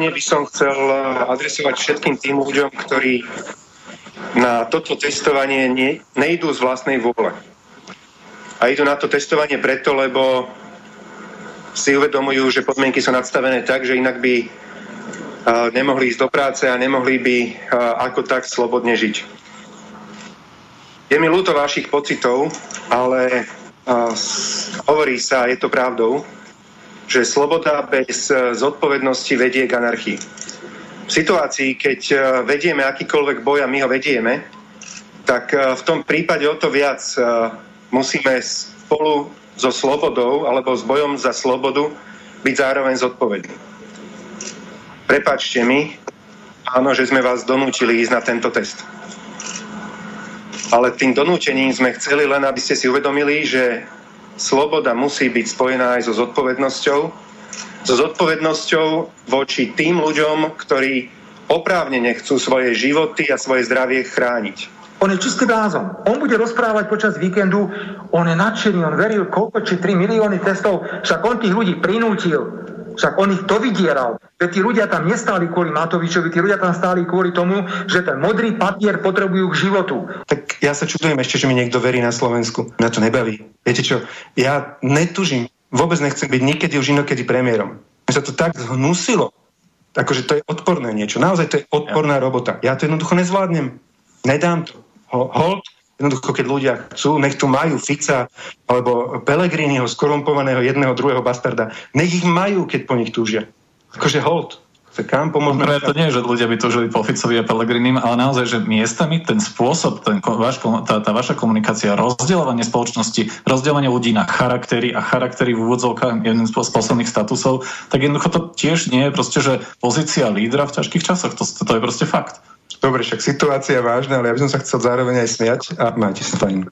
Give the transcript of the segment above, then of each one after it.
ospravedlnenie by som chcel adresovať všetkým tým ľuďom, ktorí na toto testovanie ne, nejdú z vlastnej vôle. A idú na to testovanie preto, lebo si uvedomujú, že podmienky sú nadstavené tak, že inak by nemohli ísť do práce a nemohli by ako tak slobodne žiť. Je mi ľúto vašich pocitov, ale hovorí sa, je to pravdou, že sloboda bez zodpovednosti vedie k anarchii. V situácii, keď vedieme akýkoľvek boj a my ho vedieme, tak v tom prípade o to viac musíme spolu so slobodou alebo s bojom za slobodu byť zároveň zodpovední. Prepačte mi, áno, že sme vás donúčili ísť na tento test. Ale tým donúčením sme chceli len, aby ste si uvedomili, že sloboda musí byť spojená aj so zodpovednosťou. So zodpovednosťou voči tým ľuďom, ktorí oprávne nechcú svoje životy a svoje zdravie chrániť. On je čistý blázon. On bude rozprávať počas víkendu, on je nadšený, on veril koľko, či 3 milióny testov, však on tých ľudí prinútil. Však on ich to vydieral. Veď tí ľudia tam nestáli kvôli Matovičovi, tí ľudia tam stáli kvôli tomu, že ten modrý papier potrebujú k životu. Tak ja sa čudujem ešte, že mi niekto verí na Slovensku. Mňa to nebaví. Viete čo, ja netužím, vôbec nechcem byť nikedy už inokedy premiérom. Mňa sa to tak zhnusilo. Akože to je odporné niečo. Naozaj to je odporná robota. Ja to jednoducho nezvládnem. Nedám to. Hold, Jednoducho, keď ľudia chcú, nech tu majú Fica alebo Pelegriniho, skorumpovaného jedného, druhého bastarda. Nech ich majú, keď po nich túžia. Akože hold. Kam pomôžeme? No, to nie je, že ľudia by túžili po Ficovi a Pelegrinim, ale naozaj, že miestami ten spôsob, ten, vaš, tá, tá vaša komunikácia, rozdielovanie spoločnosti, rozdelenie ľudí na charaktery a charaktery v úvodzovkách jeden z posledných statusov, tak jednoducho to tiež nie je proste, že pozícia lídra v ťažkých časoch. To, to je proste fakt. Dobre, však situácia je vážna, ale ja by som sa chcel zároveň aj smiať a máte sa fajn.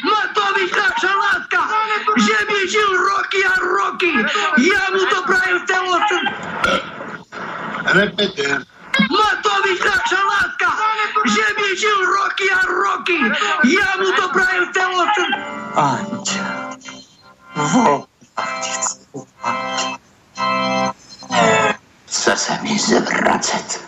Matovič naša látka, že by žil roky a roky. Ja mu to prajem telo... Repeter. Matovič naša látka, že by žil roky a roky. Ja mu to prajem telo... Aňťa, vo, chce se mi zvracet.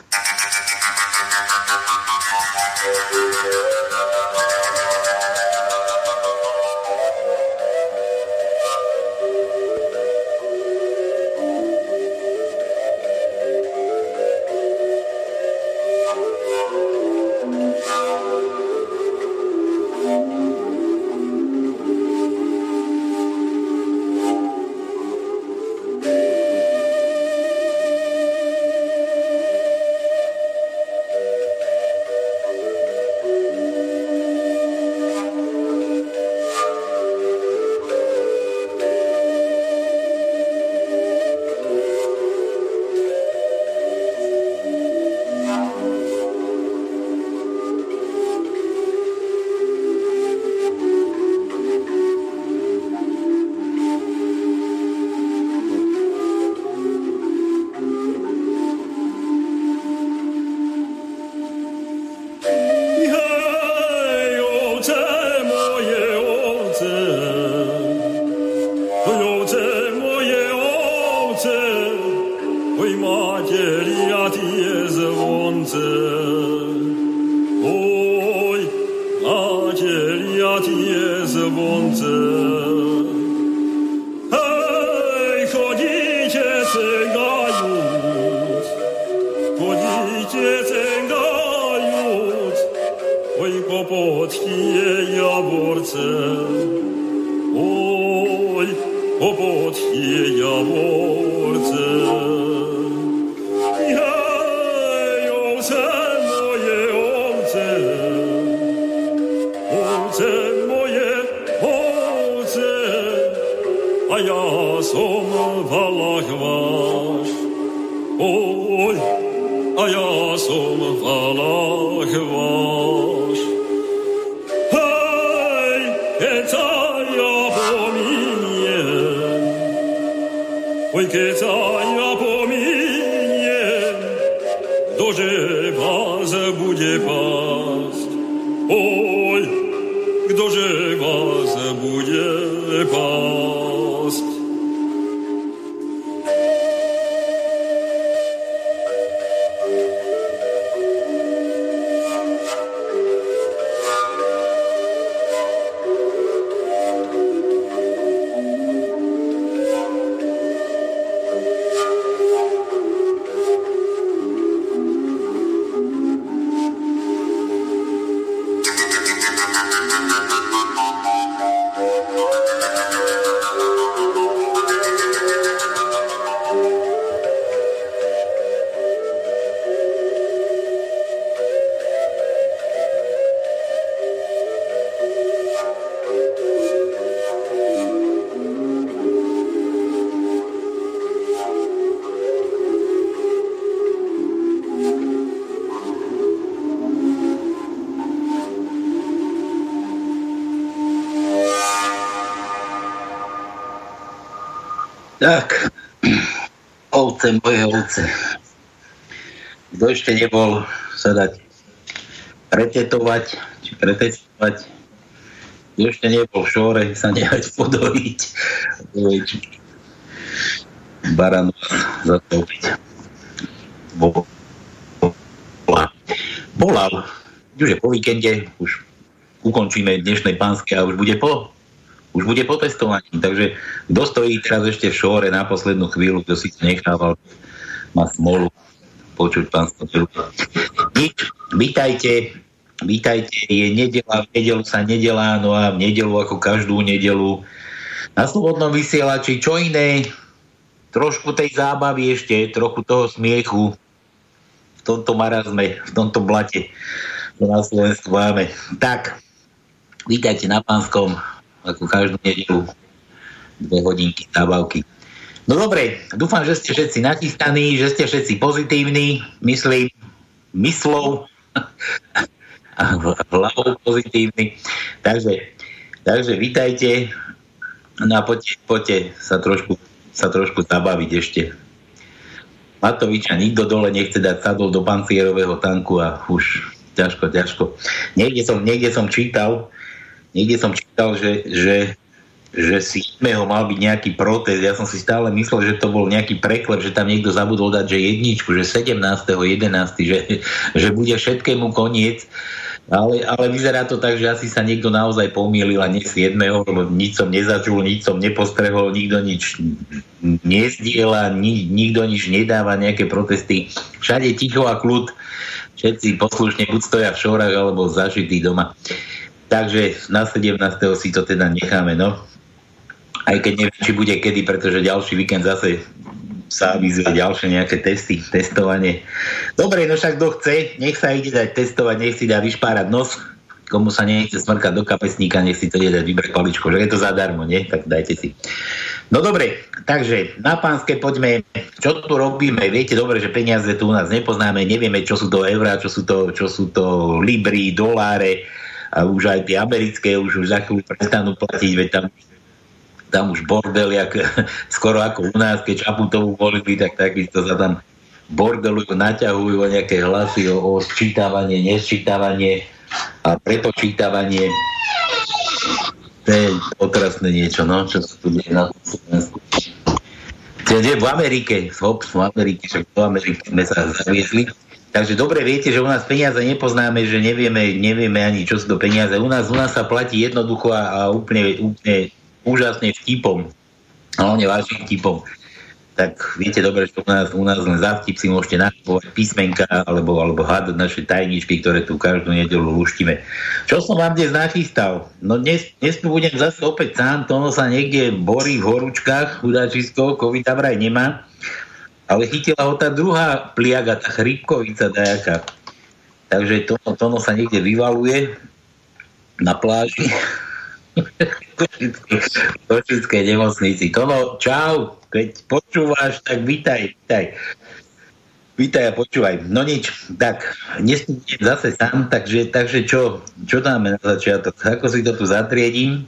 Tak, ovce, moje ovce. Kto ešte nebol sa dať pretetovať, či pretetovať, kto ešte nebol v šore, sa nehať podojiť, baranu zatopiť. Bola. Už je po víkende, už ukončíme dnešné pánske a už bude po už bude po testovaní. Takže kto stojí teraz ešte v šóre na poslednú chvíľu, kto si to nechával, má smolu počuť pán Stotelu. Nič, vítajte, vítajte, je nedela, v nedelu sa nedelá, no a v nedelu ako každú nedelu na slobodnom vysielači, čo iné, trošku tej zábavy ešte, trochu toho smiechu v tomto marazme, v tomto blate, čo na Slovensku máme. Tak, vítajte na Pánskom, ako každú nedelu dve hodinky zábavky. No dobre, dúfam, že ste všetci nachystaní, že ste všetci pozitívni, myslím, myslou a hlavou pozitívni. Takže, takže vítajte no a poďte, poďte sa, trošku, sa trošku zabaviť ešte. Matoviča nikto dole nechce dať sadol do pancierového tanku a už ťažko, ťažko. Niekde som, niekde som čítal, niekde som čítal, že, že, že si ho mal byť nejaký protest. Ja som si stále myslel, že to bol nejaký preklep, že tam niekto zabudol dať, že jedničku, že 17.11., že, že bude všetkému koniec. Ale, ale vyzerá to tak, že asi sa niekto naozaj pomýlil a nie 7. lebo nič som nezačul, nič som nepostrehol, nikto nič nezdiela, ni, nikto nič nedáva, nejaké protesty. Všade ticho a kľud, všetci poslušne buď stoja v šorách alebo zažití doma. Takže na 17. si to teda necháme, no. Aj keď neviem, či bude kedy, pretože ďalší víkend zase sa avizuje ďalšie nejaké testy, testovanie. Dobre, no však kto chce, nech sa ide dať testovať, nech si dá vyšpárať nos, komu sa nechce smrkať do kapesníka, nech si to ide dať vybrať paličko, že je to zadarmo, nie? Tak dajte si. No dobre, takže na pánske poďme, čo tu robíme, viete dobre, že peniaze tu u nás nepoznáme, nevieme, čo sú to eurá, čo sú to, čo sú to libry, doláre, a už aj tie americké už, už za chvíľu prestanú platiť, veď tam, tam už bordel, jak, skoro ako u nás, keď Čaputovú volili, tak takisto sa tam bordelujú, naťahujú o nejaké hlasy, o, o sčítavanie, nesčítavanie a prepočítavanie. To je otrasné niečo, no, čo sa tu deje na Slovensku. v Amerike, v Amerike, však v Amerike sme sa zaviesli Takže dobre viete, že u nás peniaze nepoznáme, že nevieme, nevieme ani čo sú to peniaze. U nás, u nás sa platí jednoducho a, a úplne, úplne úžasne vtipom. Hlavne vážnym vtipom. Tak viete dobre, že u nás, u nás len za vtip si môžete nakupovať písmenka alebo, alebo hádať naše tajničky, ktoré tu každú nedelu luštíme. Čo som vám dnes nachystal? No dnes, dnes tu budem zase opäť sám, Tono sa niekde borí v horúčkach, chudáčisko, COVID tam vraj nemá ale chytila ho tá druhá pliaga, tá chrípkovica dajaká. Takže to, to sa niekde vyvaluje na pláži. v Košickej nemocnici. Tono, čau, keď počúvaš, tak vítaj, vítaj. Vítaj a počúvaj. No nič, tak, dnes zase sám, takže, takže čo, čo dáme na začiatok? Ako si to tu zatriedím?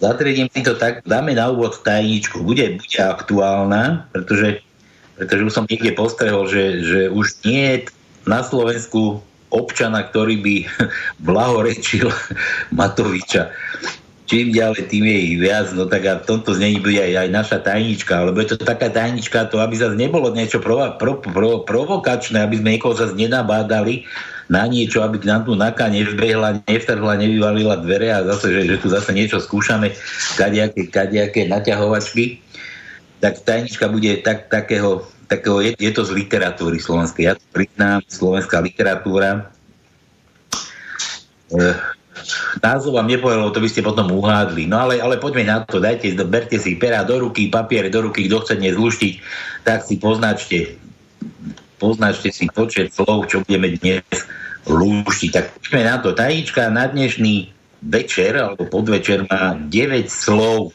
Zatriedím si to tak, dáme na úvod tajničku. Bude, bude aktuálna, pretože pretože už som niekde postrehol, že, že už nie je na Slovensku občana, ktorý by blahorečil Matoviča. Čím ďalej, tým je ich viac, no tak a v tomto znení bude aj, aj naša tajnička, lebo je to taká tajnička, to aby zase nebolo niečo pro, pro, pro, provokačné, aby sme niekoho zase nenabádali na niečo, aby nám tu naka nevbehla, nevtrhla, nevyvalila dvere a zase, že, že tu zase niečo skúšame, kadejaké, kadejaké naťahovačky tak tajnička bude tak, takého, takého je, je to z literatúry slovenskej. Ja to priznám, slovenská literatúra. E, názov vám nepovedal, to by ste potom uhádli. No ale, ale poďme na to, dajte, berte si pera do ruky, papiere do ruky, kto chce dnes tak si poznačte, poznačte si počet slov, čo budeme dnes lúštiť. Tak poďme na to. Tajnička na dnešný večer alebo podvečer má 9 slov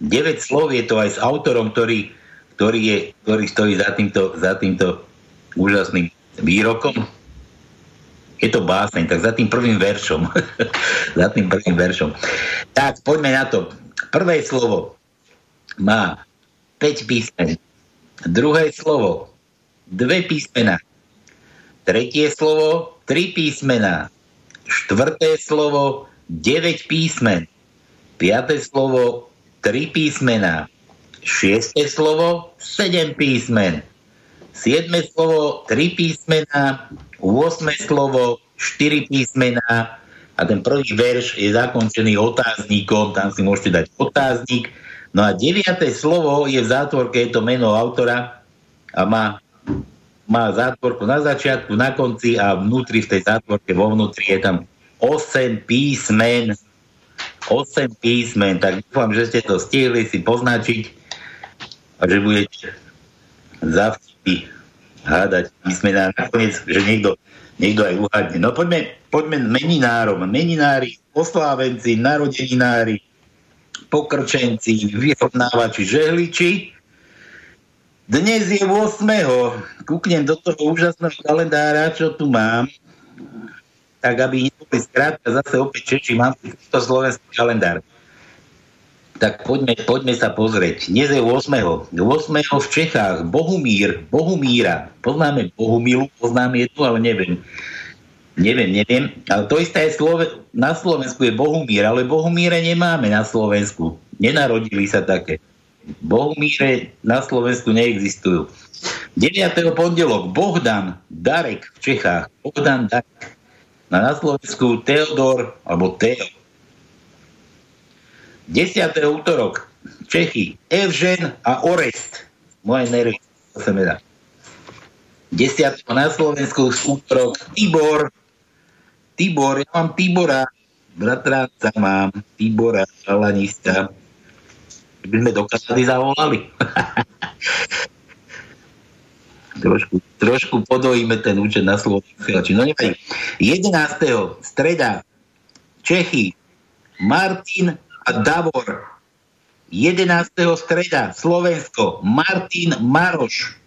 9 slov je to aj s autorom, ktorý, ktorý, je, ktorý stojí za týmto, za týmto úžasným výrokom. Je to báseň, tak za tým prvým veršom. za tým prvým veršom. Tak, poďme na to. Prvé slovo. má 5 písmen. Druhé slovo dve písmená. Tretie slovo tri písmená. Štvrté slovo 9 písmen. Piaté slovo 3 písmená. Šiesté slovo 7 písmen. Siedme slovo 3 písmená. 8 slovo 4 písmená. A ten prvý verš je zakončený otáznikom, tam si môžete dať otáznik. No a deviaté slovo je v zátvorke, je to meno autora a má, má zátvorku na začiatku, na konci a vnútri v tej zátvorke, vo vnútri je tam 8 písmen. 8 písmen, tak dúfam, že ste to stihli si poznačiť a že budete zavtipy hádať písmená. Nakoniec, že niekto, niekto aj uhádne. No poďme, poďme meninárom. Meninári, oslávenci, narodeninári, pokrčenci, vyrovnávači, žehliči. Dnes je 8. Kúknem do toho úžasného kalendára, čo tu mám, tak aby neboli skrátka zase opäť Češi, mám to slovenský kalendár. Tak poďme, poďme sa pozrieť. Dnes je 8. 8. v Čechách Bohumír, Bohumíra. Poznáme Bohumilu, poznám jednu, ale neviem. Neviem, neviem. Ale to isté je Slove- na Slovensku je Bohumír, ale Bohumíre nemáme na Slovensku. Nenarodili sa také. Bohumíre na Slovensku neexistujú. 9. pondelok Bohdan Darek v Čechách. Bohdan Darek. Na, Slovensku Teodor alebo Teo. 10. útorok Čechy Evžen a Orest. Moje nervy sa dá. 10. na Slovensku útorok Tibor Tibor, ja mám Tibora, bratráca mám, Tibora, šalanista. By sme do Kanady zavolali. trošku, trošku podojíme ten účet na Slovensku. No nevadí. 11. streda Čechy Martin a Davor. 11. streda Slovensko Martin Maroš.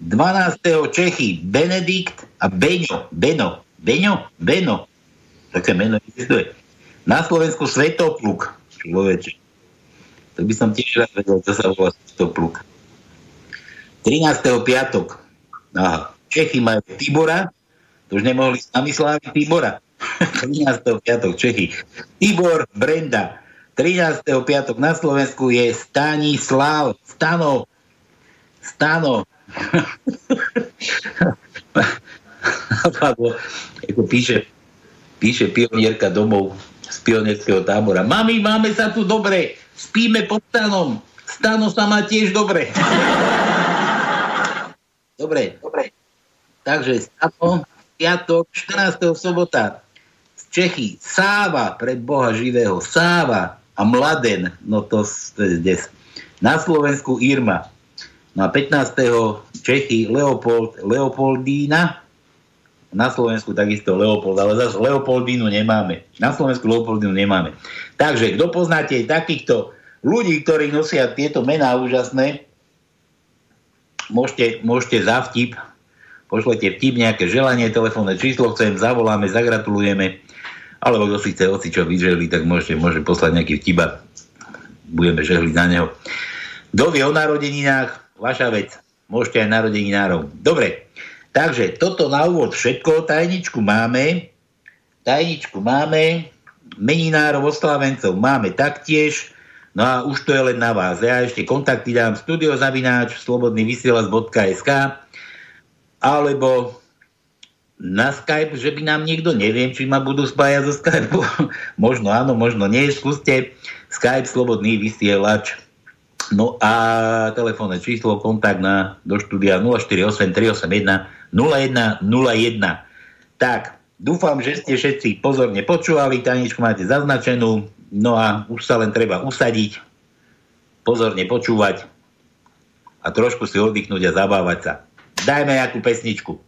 12. Čechy Benedikt a Beňo. Beno. Beňo? Beno. Také meno existuje. Na Slovensku Svetopluk. Človeče. To by som tiež rád vedel, čo sa volá Svetopluk. 13. piatok. Aha. Čechy majú Tibora. To už nemohli s nami Tibora. 13. piatok Čechy. Tibor Brenda. 13. piatok na Slovensku je Stanislav. Stano. Stano. Alebo, ako píše, píše pionierka domov z pionierského tábora. Mami, máme sa tu dobre, spíme pod stanom. Stano sa má tiež dobre. dobre, dobre. Takže stano, piatok, 14. sobota z Čechy, Sáva, pre Boha živého, Sáva a Mladen, no to, to je des. Na Slovensku Irma. No a 15. Čechy Leopold, Leopoldína, na Slovensku takisto Leopold, ale zase Leopoldínu nemáme. Na Slovensku Leopoldínu nemáme. Takže, kto poznáte takýchto ľudí, ktorí nosia tieto mená úžasné, môžete, môžete za vtip, pošlete vtip, nejaké želanie, telefónne číslo chcem, zavoláme, zagratulujeme, alebo kto si chce oci čo vyželi, tak môžete, môžete poslať nejaký vtip a budeme žehliť na neho. Kto vie o narodeninách, vaša vec. Môžete aj narodeninárov. Dobre, Takže toto na úvod všetko. Tajničku máme. Tajničku máme. Meninárov, oslávencov máme taktiež. No a už to je len na vás. Ja ešte kontakty dám studiozavináč slobodnyvysielac.sk alebo na Skype, že by nám niekto, neviem, či ma budú spájať zo Skype. možno áno, možno nie. Skúste Skype Slobodný vysielač No a telefónne číslo, kontakt na, do štúdia 048 381 0101. Tak, dúfam, že ste všetci pozorne počúvali, taničku máte zaznačenú, no a už sa len treba usadiť, pozorne počúvať a trošku si oddychnúť a zabávať sa. Dajme nejakú pesničku.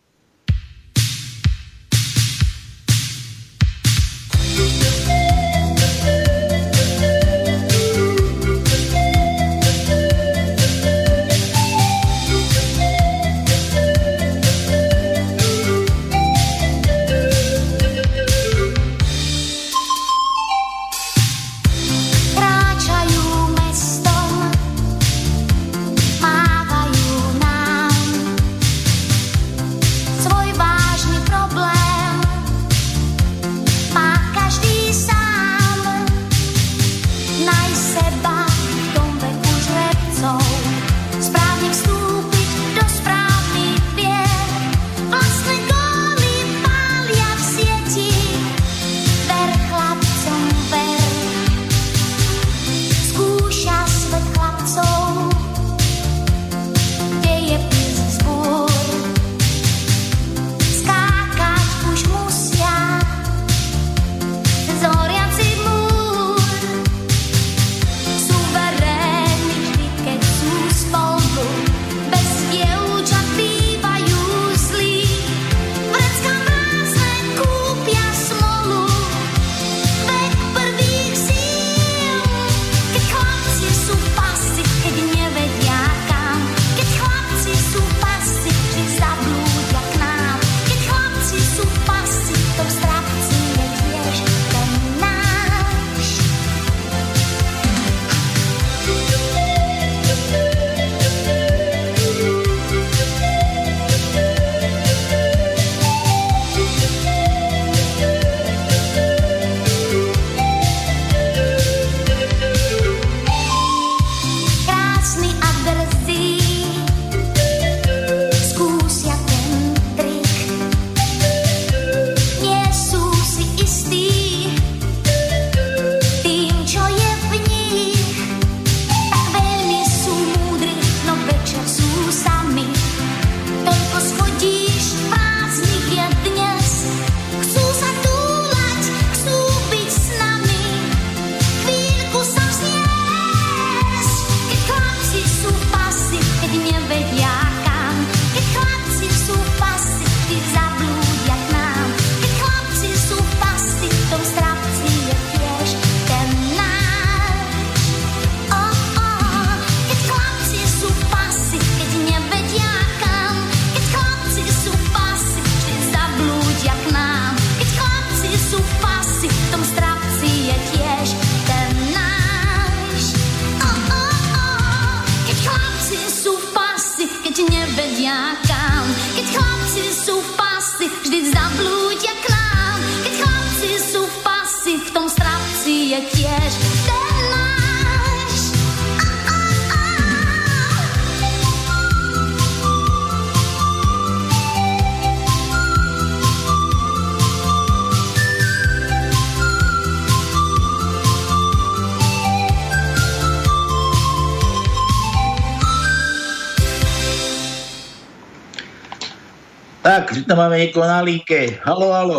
Tam máme niekoho na líke. Halo, halo.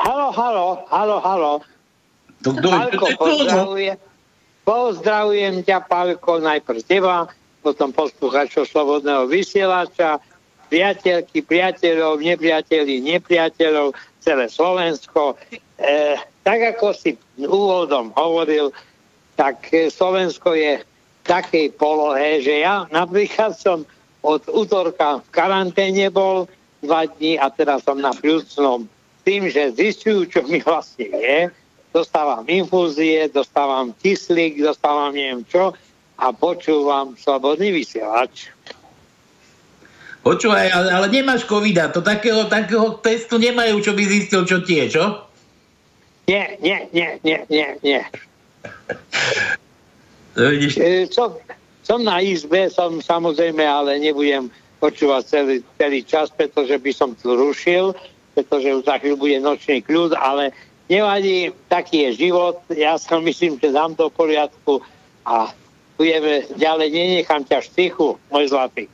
Halo, halo, halo, halo. To, kto, pozdravujem. Ťa, Pálko, najprv teba, potom posluchačov Slobodného vysielača, priateľky, priateľov, nepriateľi, nepriateľov, celé Slovensko. E, tak ako si úvodom hovoril, tak Slovensko je v takej polohe, že ja napríklad som od útorka v karanténe bol dva dní a teraz som na pľúcnom tým, že zistujú, čo mi vlastne je, dostávam infúzie, dostávam kyslík, dostávam neviem čo a počúvam slobodný vysielač. Počúvaj, ale, ale nemáš covida, to takého, takého testu nemajú, čo by zistil, čo tie, čo? Nie, nie, nie, nie, nie, nie. Vidíš, E, som, som na izbe, som samozrejme, ale nebudem počúvať celý, celý čas, pretože by som tu rušil, pretože už za chvíľu bude nočný kľud, ale nevadí, taký je život. Ja si myslím, že dám to v poriadku a budeme ďalej, nenechám ťa štichu, môj zlatý.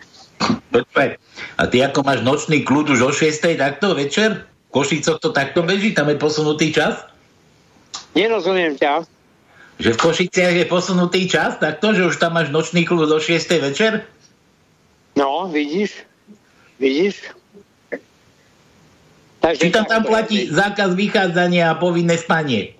počúvaj. A ty ako máš nočný kľud už o 6. takto večer? V Košicoch to takto beží? Tam je posunutý čas? Nerozumiem ťa. Že v Košiciach je posunutý čas takto, že už tam máš nočný kľud o 6. večer? No, vidíš? Vidíš? Takže Či tam tam platí zákaz vychádzania a povinné spanie?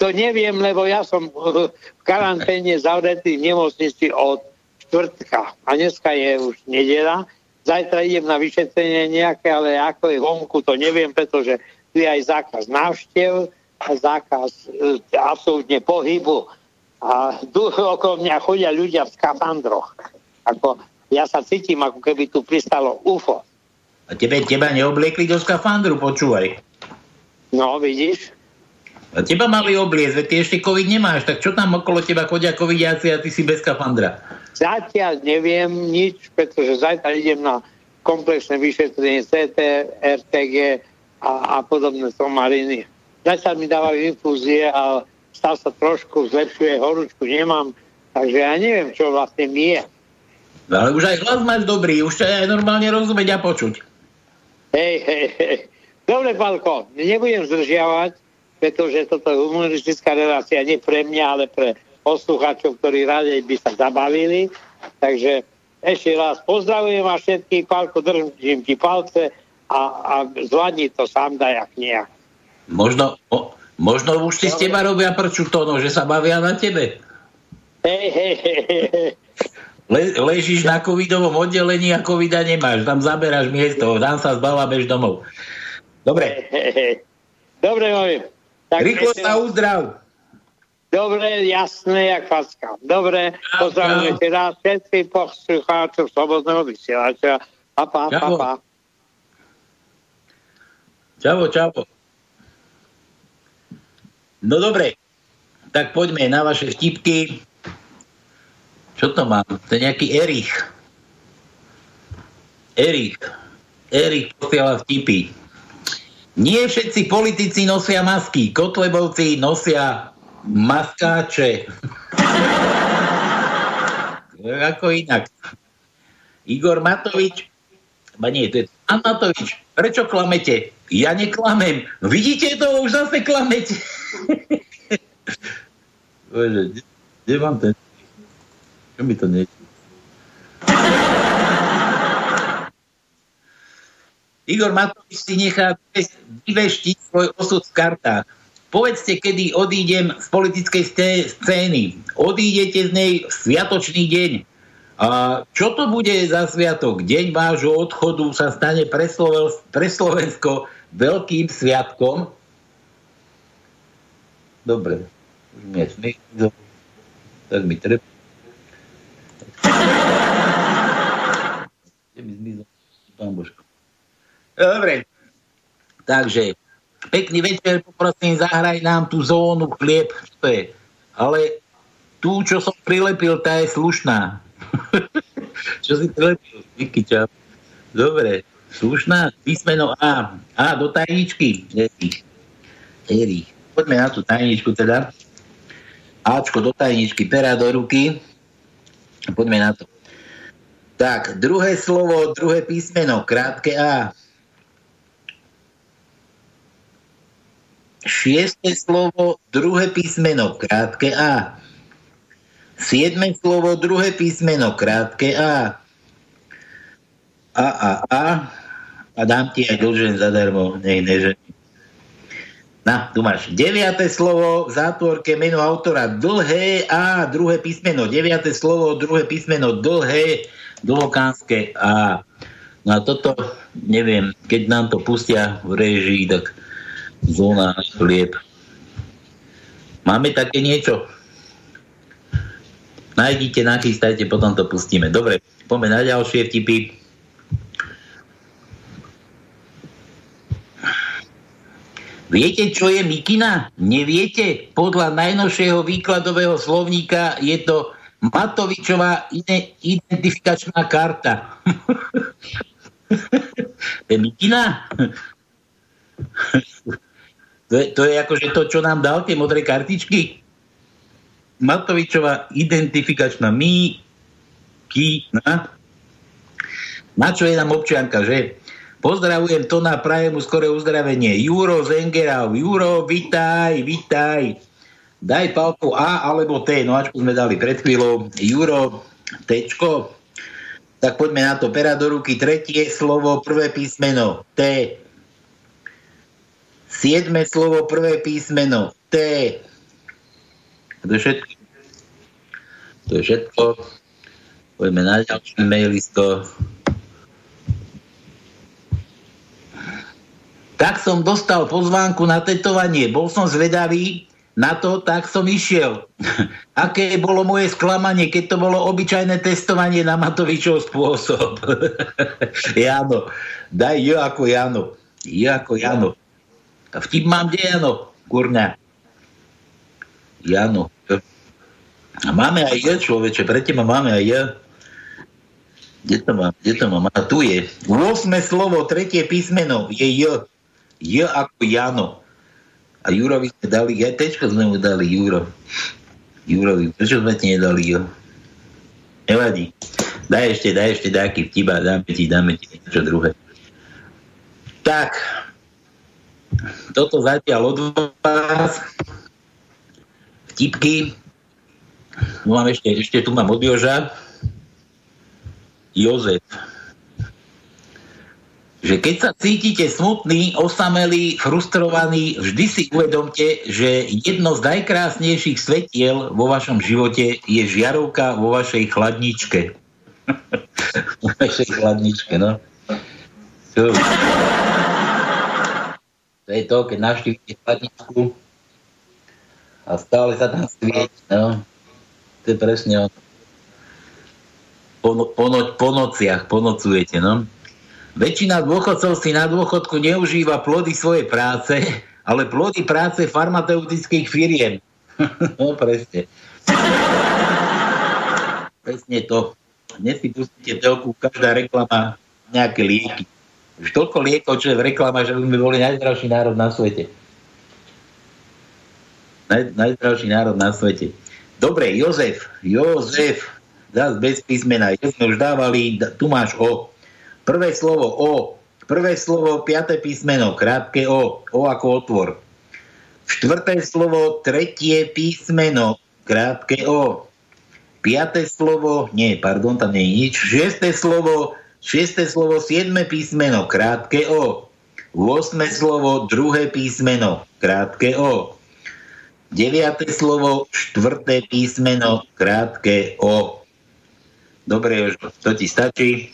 To neviem, lebo ja som uh, v karanténe zavretý v nemocnici od štvrtka. A dneska je už nedela. Zajtra idem na vyšetrenie nejaké, ale ako je vonku, to neviem, pretože tu je aj zákaz návštev a zákaz uh, absolútne pohybu. A okolo mňa chodia ľudia v skafandroch. Ako, ja sa cítim, ako keby tu pristalo UFO. A tebe, teba neobliekli do skafandru, počúvaj. No, vidíš? A teba mali obliecť, veď ty ešte covid nemáš, tak čo tam okolo teba chodia covidiaci a ty si bez skafandra? Zatiaľ neviem nič, pretože zajtra idem na komplexné vyšetrenie CT, RTG a, a podobné somariny. Zatiaľ mi dávajú infúzie a stav sa trošku zlepšuje, horúčku nemám, takže ja neviem, čo vlastne mi je. No, ale už aj hlas máš dobrý, už ťa aj normálne rozumieť a počuť. Hej, hej, hej. Dobre, Palko, nebudem zdržiavať, pretože toto je humoristická relácia nie pre mňa, ale pre poslucháčov, ktorí radi by sa zabavili. Takže ešte raz pozdravujem vás všetkých, Palko, držím ti palce a, a zvládni to sám dajak nejak. Možno, mo, možno už si z teba robia prču tono, že sa bavia na tebe. Hej, hej, hej, hej. Le, ležíš na covidovom oddelení a covida nemáš. Tam zaberáš miesto, tam sa zbava bež domov. Dobre. Dobre. Tak rýchlo sa uzdrav. Dobre, jasné, jak facka. Dobre, pozdravujem ešte raz všetkých poslucháčov Slobodného vysielača. Pa, pa, pa, Čau. pa. Čavo, čavo. No dobre, tak poďme na vaše vtipky. Čo to mám? To je nejaký Erich. Erich. Erich posiela vtipy. Nie všetci politici nosia masky. Kotlebovci nosia maskáče. Ako inak. Igor Matovič, ba nie, to je Pán Matovič, prečo klamete? Ja neklamem. Vidíte to, už zase klamete. Bože, kde- mám ten... Čo mi to nie... Igor Matovič si nechá vyveštiť svoj osud v kartách. Povedzte, kedy odídem z politickej scény. Odídete z nej v sviatočný deň. A čo to bude za sviatok? Deň vášho odchodu sa stane pre, Sloven- pre Slovensko veľkým sviatkom? Dobre. Už mi je. Tak mi treba. Kde mi zmizol? Pán Božko. Dobre. Takže, pekný večer, poprosím, zahraj nám tú zónu chlieb. To je? Ale tú, čo som prilepil, tá je slušná. čo si prilepil? Díky, čau. Dobre, slušná, písmeno A. A do tajničky. Erich. Erich. Poďme na tú tajničku teda. Ačko do tajničky, pera do ruky. Poďme na to. Tak, druhé slovo, druhé písmeno, krátke A. Šiesté slovo, druhé písmeno, krátke A. Siedme slovo, druhé písmeno, krátke A. A, A, A. A dám ti aj dlžen zadarmo, nej, nežení. Na, tu máš. Deviate slovo v zátvorke, meno autora dlhé A, druhé písmeno. Deviate slovo, druhé písmeno dlhé, dlhokánske A. No a toto, neviem, keď nám to pustia v režii, tak zóna chlieb. Máme také niečo? Nájdite, nachystajte, potom to pustíme. Dobre, poďme na ďalšie vtipy. Viete, čo je mikina? Neviete? Podľa najnovšieho výkladového slovníka je to Matovičová identifikačná karta. je mikina? to, je, to je akože to, čo nám dal, tie modré kartičky. Matovičová identifikačná mikina. Na čo je nám občianka, že? Pozdravujem to na prajem skore uzdravenie. Juro Zengerau, Juro, vitaj, vitaj. Daj palku A alebo T, no ačku sme dali pred chvíľou. Juro, Tčko. Tak poďme na to. Pera do ruky. Tretie slovo, prvé písmeno. T. Siedme slovo, prvé písmeno. T. To je všetko. To je všetko. Poďme na ďalšie mailisko. Tak som dostal pozvánku na tetovanie. Bol som zvedavý na to, tak som išiel. Aké bolo moje sklamanie, keď to bolo obyčajné testovanie na Matovičov spôsob. Jano, daj jo ako Jano. Jo ako Jano. Vtip mám kde Jano, kurňa. Jano. A máme aj je, človeče, pre teba máme aj je. Kde to mám? Kde to mám? A tu je. 8 slovo, tretie písmeno je J. J ako Jano. A Jurovi sme dali, aj tečko sme mu dali Juro. Jurovi, prečo sme ti nedali J? Nevadí. Daj ešte, daj ešte nejaký vtiba, dáme ti, dáme ti niečo druhé. Tak, toto zatiaľ od vás. Vtipky. No mám ešte, ešte tu mám od Joža. Jozef že keď sa cítite smutný, osamelý, frustrovaný, vždy si uvedomte, že jedno z najkrásnejších svetiel vo vašom živote je žiarovka vo vašej chladničke. vo vašej chladničke, no. To, je to, keď navštívite chladničku a stále sa tam svieť, no. To je presne ono. Po, no, po, no, po nociach, ponocujete, no. Väčšina dôchodcov si na dôchodku neužíva plody svojej práce, ale plody práce farmaceutických firiem. no presne. presne to. Dnes si pustíte telku, každá reklama nejaké lieky. Už toľko liekov, čo je v reklama, že by sme boli najzdravší národ na svete. Naj, najzdravší národ na svete. Dobre, Jozef, Jozef, zás bez písmena, ja sme už dávali, tu máš O. Prvé slovo O. Prvé slovo, piaté písmeno, krátke O. O ako otvor. Štvrté slovo, tretie písmeno, krátke O. Piaté slovo, nie, pardon, tam nie je nič. Šiesté slovo, šiesté slovo, siedme písmeno, krátke O. 8. slovo, druhé písmeno, krátke O. Deviate slovo, štvrté písmeno, krátke O. Dobre, už to ti stačí.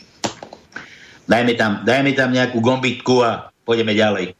Dajme tam, dajme tam nejakú gombitku a pôjdeme ďalej.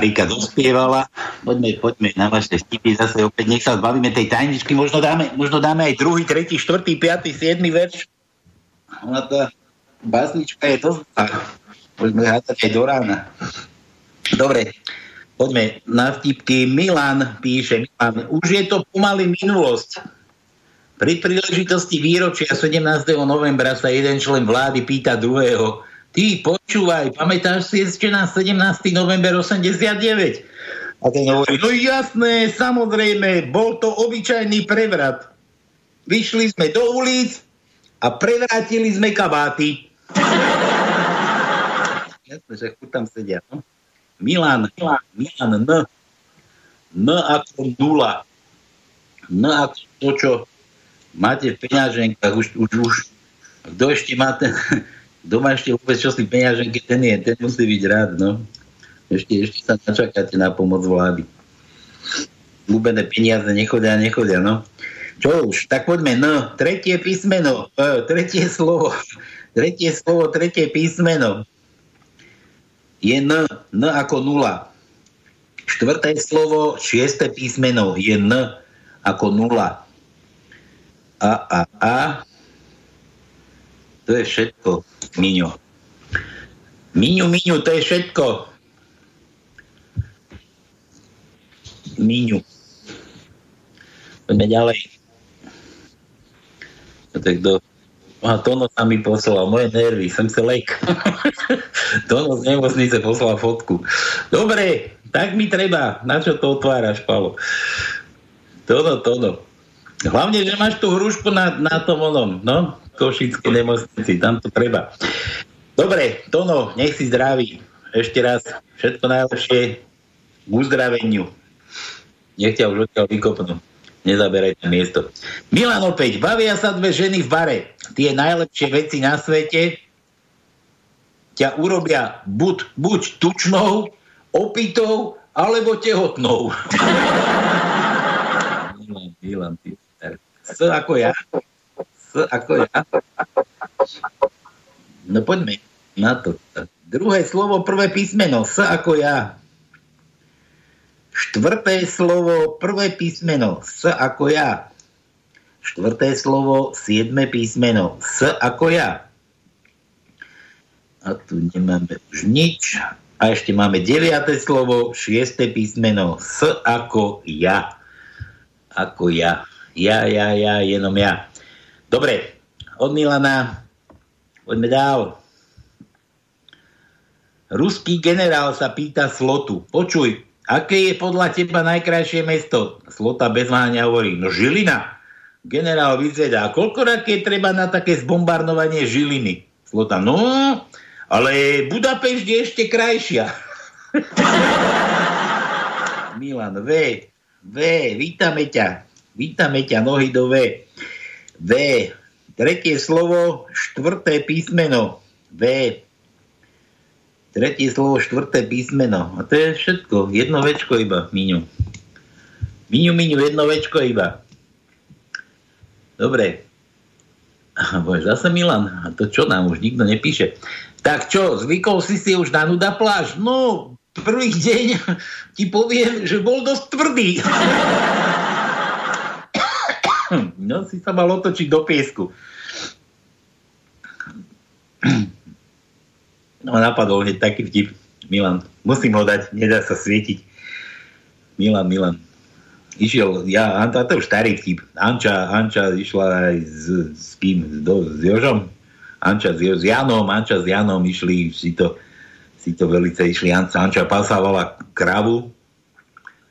Marika dospievala. Poďme, poďme na vaše vtipy zase opäť. Nech sa zbavíme tej tajničky. Možno dáme, možno dáme aj druhý, tretí, štvrtý, piatý, siedmy verš. Ona tá básnička je to Poďme hádať aj do rána. Dobre, poďme na vtipky. Milan píše, Milan, už je to pomaly minulosť. Pri príležitosti výročia 17. novembra sa jeden člen vlády pýta druhého, ty počúvaj, pamätáš si ešte na 17. november 89? A ten hovorí, no jasné, samozrejme, bol to obyčajný prevrat. Vyšli sme do ulic a prevrátili sme kabáty. Jasne, že tam sedia. No? Milan, Milan, Milan, N. N ako nula. N ako to, čo máte v peňaženkách, už, už, už kto ešte má ten, má ešte vôbec čo si peňaženky, ten je, ten musí byť rád, no. Ešte, ešte sa načakáte na pomoc vlády. Ľúbené peniaze nechodia, nechodia, no. Čo už, tak poďme, no, tretie písmeno, e, tretie slovo, tretie slovo, tretie písmeno je N, N ako nula. Štvrté slovo, šiesté písmeno je N ako nula. A, A, A. To je všetko, Miňo. Miňu, Miňu, to je všetko. Miňu. Poďme ďalej. Tak do a Tono sa mi poslal, moje nervy, som sa lek. Tono z nemocnice poslal fotku. Dobre, tak mi treba. Na čo to otváraš, Palo? Tono, Tono. Hlavne, že máš tú hrušku na, na tom onom, no, Košickej nemocnici, tam to treba. Dobre, Tono, nech si zdravý. Ešte raz, všetko najlepšie k uzdraveniu. Nech ťa už odtiaľ vykopnú nezaberajte miesto. Milan opäť, bavia sa dve ženy v bare. Tie najlepšie veci na svete ťa urobia buď, buď tučnou, opitou, alebo tehotnou. Milan, Milan, ty. S ako ja. Ako ja. No poďme na to. Druhé slovo, prvé písmeno. S ako ja. Štvrté slovo, prvé písmeno S ako ja. Štvrté slovo, siedme písmeno S ako ja. A tu nemáme už nič. A ešte máme deviaté slovo, šiesté písmeno S ako ja. Ako ja. Ja, ja, ja, jenom ja. Dobre, od Milana poďme dál. Ruský generál sa pýta Slotu. Počuj, Aké je podľa teba najkrajšie mesto? Slota bez váhania hovorí, no Žilina. Generál vyzvedá, koľko rakiet treba na také zbombardovanie Žiliny? Slota, no, ale Budapešť je ešte krajšia. Milan, V, V, vítame ťa. Vítame ťa, nohy do V. V, tretie slovo, štvrté písmeno. V, Tretie slovo, štvrté písmeno. A to je všetko. Jedno večko iba, Miňu. Miňu, Miňu, jedno večko iba. Dobre. Bože, zase Milan. A to čo nám už nikto nepíše. Tak čo, zvykol si si už na nuda pláž? No, prvý deň ti poviem, že bol dosť tvrdý. No, si sa mal otočiť do piesku. No napadol hneď taký vtip. Milan, musím ho dať, nedá sa svietiť. Milan, Milan. Išiel, ja, Anta, to už starý vtip. Anča, Anča išla aj s, s kým? Do, s Jožom? Anča s, s Janom, Anča s Janom išli si to, si to velice išli. Anča, Anča pasávala kravu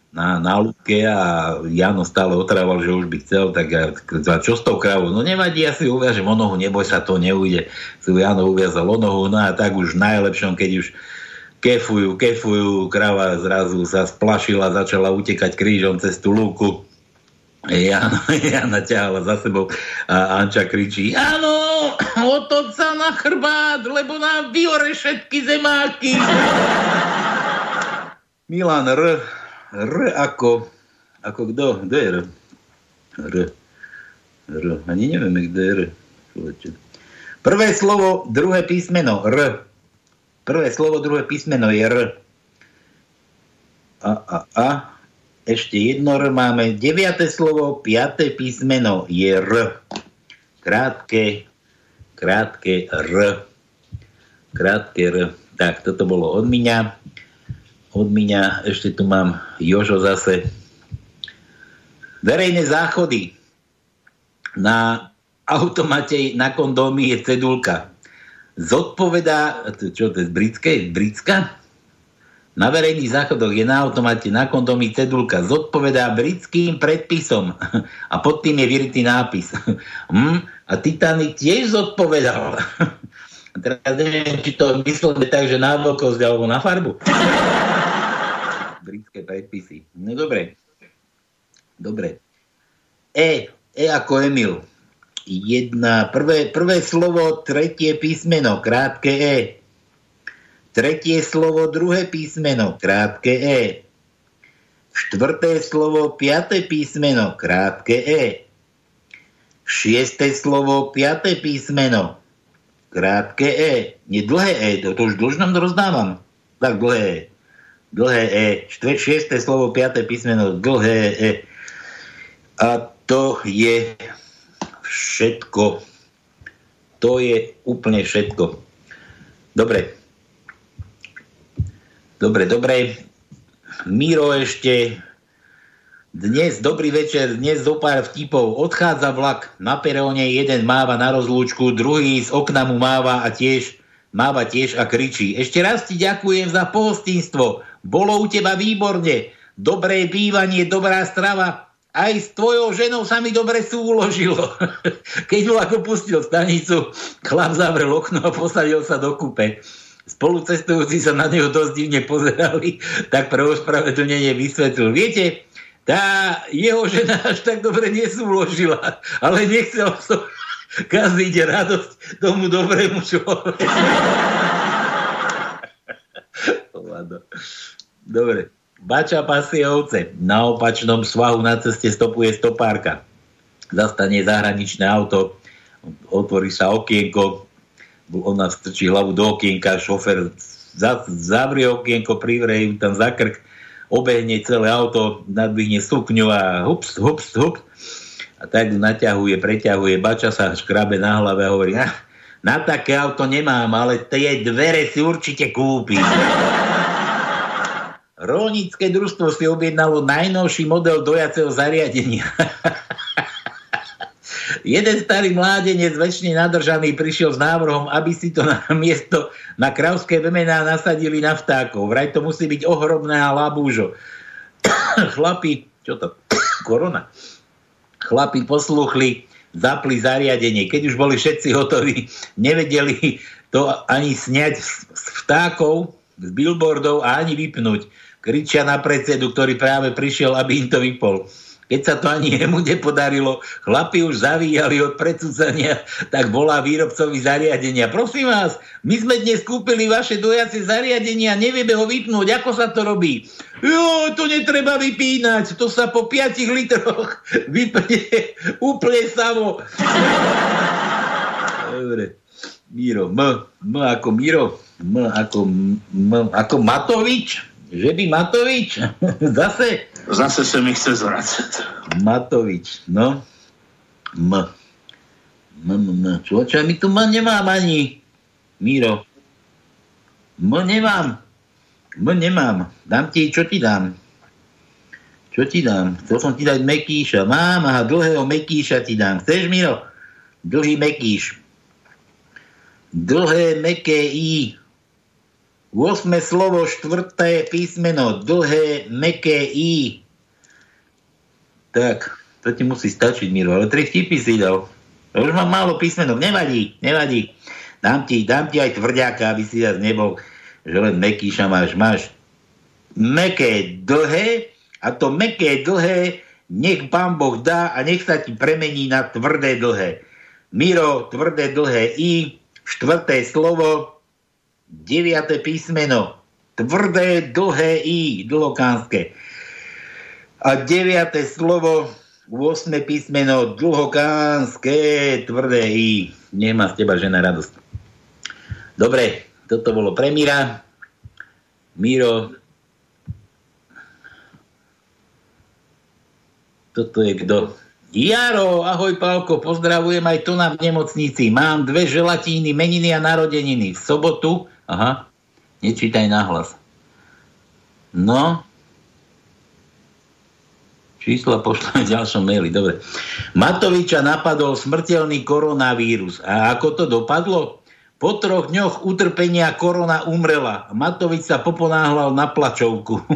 na, na lúke a Jano stále otrával, že už by chcel, tak ja, čo s tou kravou? No nevadí, ja si uviažem o nohu, neboj sa, to neujde. Si Jano uviazal o nohu, no a tak už najlepšom, keď už kefujú, kefujú, krava zrazu sa splašila, začala utekať krížom cez tú lúku. Jana, Jana ťahala za sebou a Anča kričí Áno, otoč sa na chrbát, lebo nám vyhore všetky zemáky. Milan R R ako, ako kto? Kto je R? R. R. Ani nevieme, kto je R. Prvé slovo, druhé písmeno R. Prvé slovo, druhé písmeno je R. a, a, a. Ešte jedno R máme. Deviate slovo, piaté písmeno je R. Krátke, krátke R. Krátke R. Tak, toto bolo od mňa. Od ešte tu mám Jožo zase. Verejné záchody. Na automate na kondómy je cedulka. Zodpovedá, čo to je, britské? Britská? Na verejných záchodoch je na automate na kondómy cedulka. Zodpovedá britským predpisom. A pod tým je vyritý nápis. Hm? A Titanic tiež zodpovedal. Teraz neviem, či to myslíme tak, že na veľkosť alebo na farbu. Britské predpisy. No dobre. Dobre. E. E ako Emil. Jedna, prvé, prvé slovo, tretie písmeno, krátke E. Tretie slovo, druhé písmeno, krátke E. Štvrté slovo, piaté písmeno, krátke E. Šiesté slovo, piaté písmeno, krátke E. Nie dlhé E, to, to už dlžnom rozdávam. Tak dlhé E. Dlhé E. Štve, šiesté slovo, piaté písmeno, dlhé E. A to je všetko. To je úplne všetko. Dobre. Dobre, dobre. Miro ešte dnes, dobrý večer, dnes zo pár vtipov. Odchádza vlak, na peróne jeden máva na rozlúčku, druhý z okna mu máva a tiež máva tiež a kričí. Ešte raz ti ďakujem za pohostinstvo. Bolo u teba výborne. Dobré bývanie, dobrá strava. Aj s tvojou ženou sa mi dobre súložilo. Keď vlak opustil stanicu, chlap zavrel okno a posadil sa do kúpe. Spolucestujúci sa na neho dosť divne pozerali, tak pre ospravedlnenie vysvetlil. Viete, tá jeho žena až tak dobre nesúložila, ale nechcel som kaziť radosť tomu dobrému človeku. Dobre. Bača pasie ovce. Na opačnom svahu na ceste stopuje stopárka. Zastane zahraničné auto, otvorí sa okienko, ona strčí hlavu do okienka, šofer zavrie okienko, privrie ju tam za krk, obehne celé auto, nadvihne sukňu a hups, hups, hups. A tak naťahuje, preťahuje, bača sa škrabe na hlave a hovorí, na, na také auto nemám, ale tie dvere si určite kúpim. Rolnícke družstvo si objednalo najnovší model dojaceho zariadenia. Jeden starý mládenec, väčšine nadržaný, prišiel s návrhom, aby si to na miesto na kravské vemená nasadili na vtákov. Vraj to musí byť ohromné a labúžo. Chlapi, čo to? Korona. Chlapi posluchli, zapli zariadenie. Keď už boli všetci hotoví, nevedeli to ani sňať z vtákov, z billboardov a ani vypnúť. Kričia na predsedu, ktorý práve prišiel, aby im to vypol. Keď sa to ani jemu nepodarilo, chlapi už zavíjali od predsudzania, tak volá výrobcovi zariadenia. Prosím vás, my sme dnes kúpili vaše dojacie zariadenia, nevieme ho vypnúť, ako sa to robí? Jo, to netreba vypínať, to sa po 5 litroch vypne úplne samo. Dobre. Miro, M, M ako Miro, M ako, M ako Matovič, že by Matovič zase Zase se mi chce zvracet. Matovič, no. M. M, M, M. Čo, my tu M nemám ani. Miro. M nemám. M nemám. Dám ti, čo ti dám? Čo ti dám? Chcel som ti dať Mekíša. Mám, aha, dlhého Mekíša ti dám. Chceš, Miro? Dlhý Mekíš. Dlhé, meké I. 8 slovo, štvrté písmeno, dlhé, meké I. Tak, to ti musí stačiť, Miro, ale tri vtipy si dal. Už mám málo písmenok, nevadí, nevadí. Dám ti, dám ti aj tvrďáka, aby si zase nebol, že len mekýša máš, máš meké, dlhé a to meké, dlhé nech pán Boh dá a nech sa ti premení na tvrdé, dlhé. Miro, tvrdé, dlhé I, štvrté slovo, deviate písmeno, tvrdé, dlhé I, dlhokánske. A deviate slovo, 8 písmeno, dlhokánske, tvrdé I. Nemá z teba žena radosť. Dobre, toto bolo pre Mira. Miro, toto je kto? Jaro, ahoj Pálko, pozdravujem aj tu na v nemocnici. Mám dve želatíny, meniny a narodeniny. V sobotu, aha, nečítaj nahlas. No, čísla pošlem v ďalšom maili, dobre. Matoviča napadol smrteľný koronavírus. A ako to dopadlo? Po troch dňoch utrpenia korona umrela. Matovič sa poponáhľal na plačovku.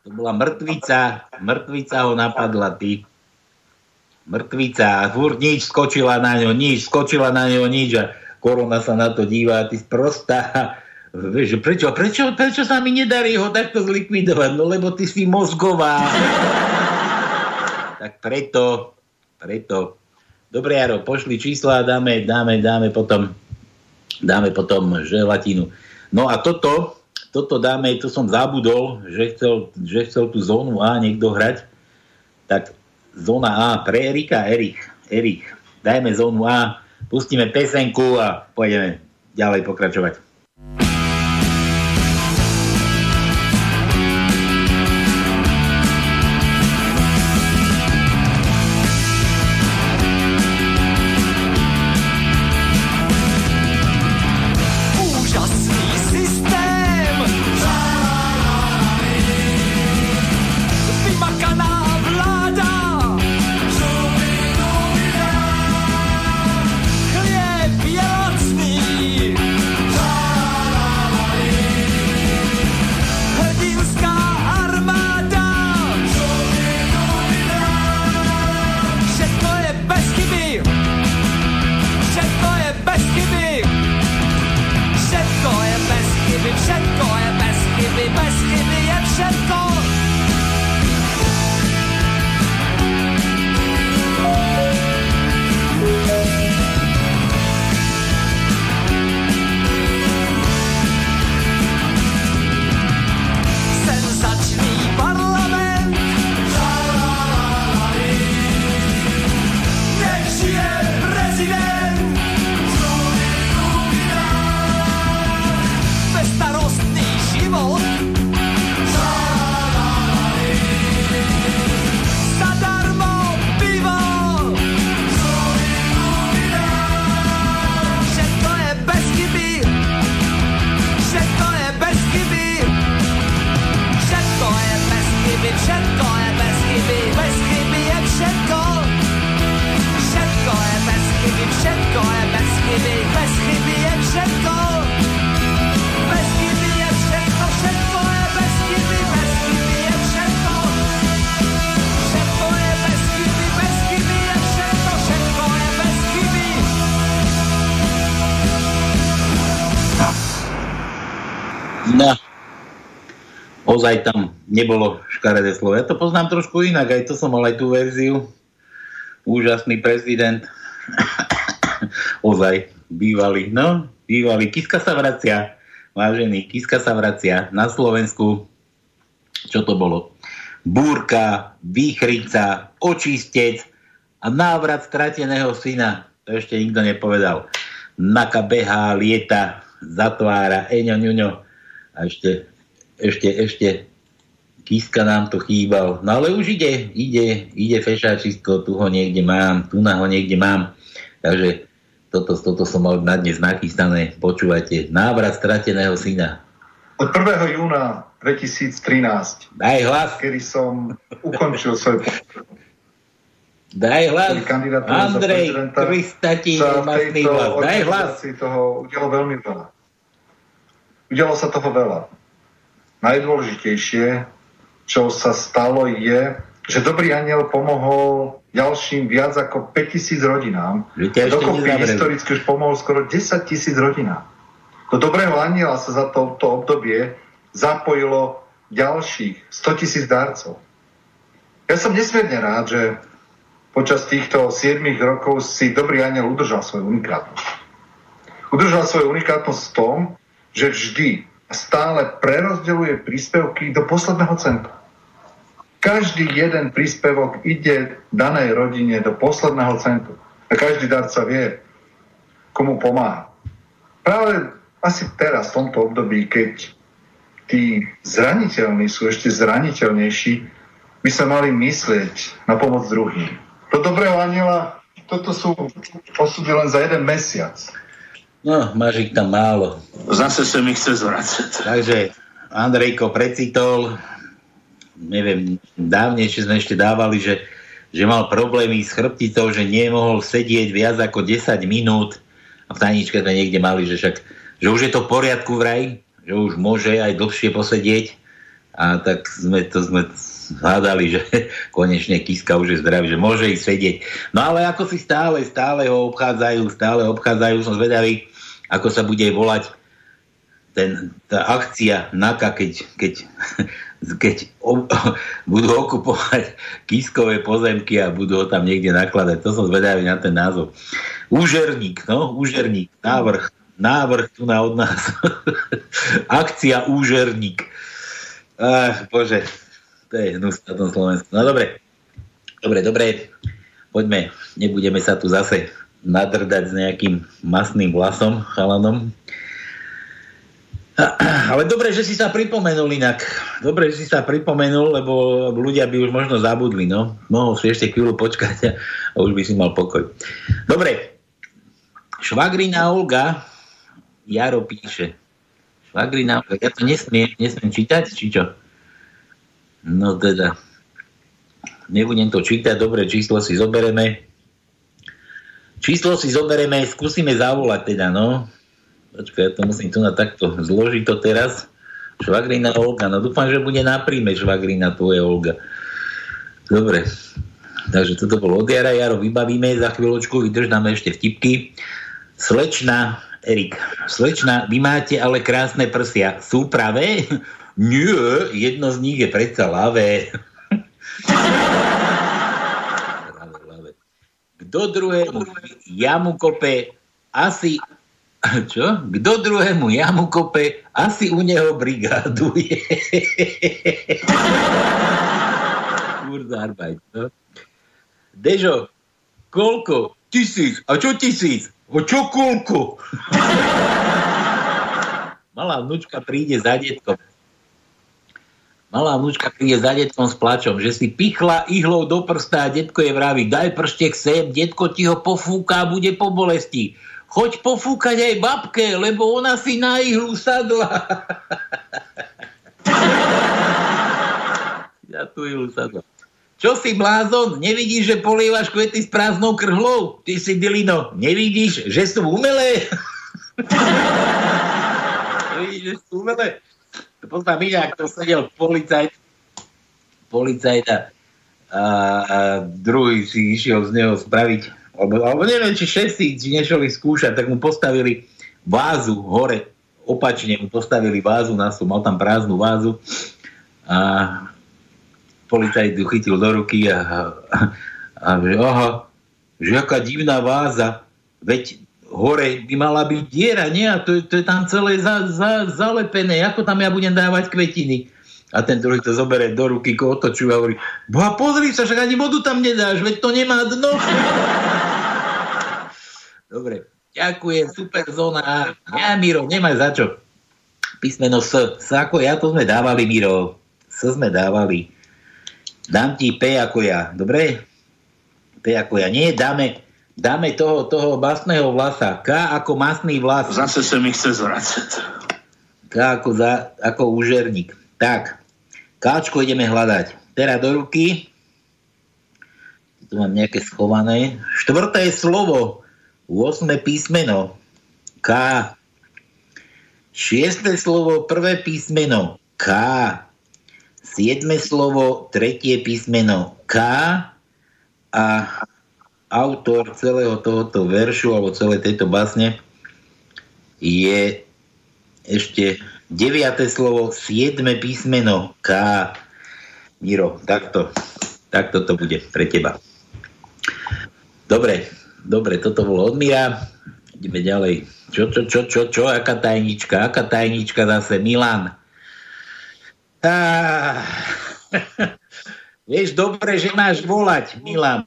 To bola mŕtvica, mŕtvica ho napadla, ty. Mŕtvica, a furt nič skočila na ňo, nič, skočila na ňo, nič a korona sa na to díva, ty sprostá. Vieš, prečo, prečo, prečo sa mi nedarí ho takto zlikvidovať? No lebo ty si mozgová. tak preto, preto. Dobre, Jaro, pošli čísla, dáme, dáme, dáme potom, dáme potom želatinu. No a toto, toto dáme, to som zabudol, že chcel, že chcel tú zónu A niekto hrať, tak zóna A pre Erika, Erik, Erik, dajme zónu A, pustíme pesenku a pôjdeme ďalej pokračovať. Ozaj tam nebolo škaredé slovo. Ja to poznám trošku inak, aj to som mal aj tú verziu. Úžasný prezident. ozaj, bývalý, no, bývalý. Kiska sa vracia, vážený, Kiska sa vracia na Slovensku. Čo to bolo? Búrka, výchrica, očistec a návrat strateného syna. To ešte nikto nepovedal. Naka behá, lieta, zatvára, eňo, ňuňo. A ešte ešte, ešte Kiska nám to chýbal. No ale už ide, ide, ide fešáčisko, tu ho niekde mám, tu na ho niekde mám. Takže toto, toto som mal na dnes nachystané. Počúvajte, návrat strateného syna. Od 1. júna 2013. Daj hlas. Kedy som ukončil svoj Daj hlas. Andrej, 300 ti hlas. Daj hlas. toho udialo veľmi veľa. Udialo sa toho veľa najdôležitejšie, čo sa stalo, je, že Dobrý aniel pomohol ďalším viac ako 5000 rodinám. Dokopy historicky už pomohol skoro 10 tisíc rodinám. Do Dobrého aniela sa za toto obdobie zapojilo ďalších 100 tisíc darcov. Ja som nesmierne rád, že počas týchto 7 rokov si Dobrý aniel udržal svoju unikátnosť. Udržal svoju unikátnosť v tom, že vždy stále prerozdeľuje príspevky do posledného centa. Každý jeden príspevok ide danej rodine do posledného centu. A každý darca vie, komu pomáha. Práve asi teraz, v tomto období, keď tí zraniteľní sú ešte zraniteľnejší, by sa mali myslieť na pomoc druhým. Do dobrého aniela toto sú osudy len za jeden mesiac. No, máš ich tam málo. Zase sa mi chce zvracať. Takže Andrejko precitol, neviem, dávnejšie sme ešte dávali, že, že mal problémy s chrbticou, že nemohol sedieť viac ako 10 minút a v tajničke sme niekde mali, že však že už je to v poriadku vraj, že už môže aj dlhšie posedieť a tak sme to sme hádali, že konečne Kiska už je zdravý, že môže ísť sedieť. No ale ako si stále, stále ho obchádzajú, stále obchádzajú, som zvedavý, ako sa bude volať ten, tá akcia NAKA, keď, keď, keď ob, budú okupovať kiskové pozemky a budú ho tam niekde nakladať. To som zvedavý na ten názov. Úžerník, no, úžerník, návrh návrh tu na od nás. Akcia Úžerník. Ach, bože, to je hnus na tom Slovensku. No dobre, dobre, dobre, poďme, nebudeme sa tu zase nadrdať s nejakým masným vlasom, chalanom. Ale dobre, že si sa pripomenul inak. Dobre, že si sa pripomenul, lebo ľudia by už možno zabudli, no. Mohol si ešte chvíľu počkať a už by si mal pokoj. Dobre, švagrina Olga Jaro píše. Švagrina, ja to nesmiem, nesmiem čítať, či čo? No teda, nebudem to čítať, dobre, číslo si zobereme. Číslo si zobereme, skúsime zavolať teda, no. Počkaj, ja to musím tu na takto zložiť to teraz. Švagrina Olga, no dúfam, že bude na príjme švagrina tvoje Olga. Dobre, takže toto bolo od Jara, Jaro vybavíme za chvíľočku, vydrž ešte vtipky. Slečna Erik, slečna, vy máte ale krásne prsia. Sú pravé? Nie, jedno z nich je predsa lavé. Kto druhému jamu kope, asi... Čo? Kto druhému jamu kope, asi u neho brigáduje. Kurzarbeit, no? Dežo, koľko? Tisíc. A čo tisíc? O čo koľko? Malá vnúčka príde za detkom. Malá vnúčka príde za detkom s plačom, že si pichla ihlou do prsta a detko je vraví, daj prštek sem, detko ti ho pofúka a bude po bolesti. Choď pofúkať aj babke, lebo ona si na ihlu sadla. ja tu ihlu sadla. Čo si blázon? Nevidíš, že polievaš kvety s prázdnou krhlou? Ty si dilino. Nevidíš, že sú umelé? Nevidíš, že sú umelé? Poznám inak, to sedel policajt, policajt a, a, a druhý si išiel z neho spraviť, alebo, alebo neviem, či šestí, či nešli skúšať, tak mu postavili vázu hore, opačne mu postavili vázu na mal tam prázdnu vázu. A policajt ju chytil do ruky a, a, a že aha, že aká divná váza, veď hore by mala byť diera, nie? A to, to je tam celé za, za, zalepené, ako tam ja budem dávať kvetiny? A ten druhý to zoberie do ruky, ko otočuje a hovorí, boha pozri sa, však ani vodu tam nedáš, veď to nemá dno. Dobre, ďakujem, super zóna. Ja, Miro, nemaj za čo. Písmeno S. S ako ja, to sme dávali, Miro. S sme dávali. Dám ti P ako ja, dobre? P ako ja. Nie, dáme, dáme toho, toho masného vlasa. K ako masný vlas. Zase sa mi chce zvracať. K ako, za, ako úžerník. Tak, Káčko ideme hľadať. Teraz do ruky. Tu mám nejaké schované. Štvrté slovo. 8 písmeno. K. Šiesté slovo, prvé písmeno. K. Siedme slovo, tretie písmeno K a autor celého tohoto veršu alebo celej tejto básne je ešte deviate slovo, siedme písmeno K. Miro, takto, takto to bude pre teba. Dobre, dobre, toto bolo od Mira. Ideme ďalej. Čo, čo, čo, čo, čo, aká tajnička, aká tajnička zase, Milan. Ah. Vieš dobre, že máš volať, Milan.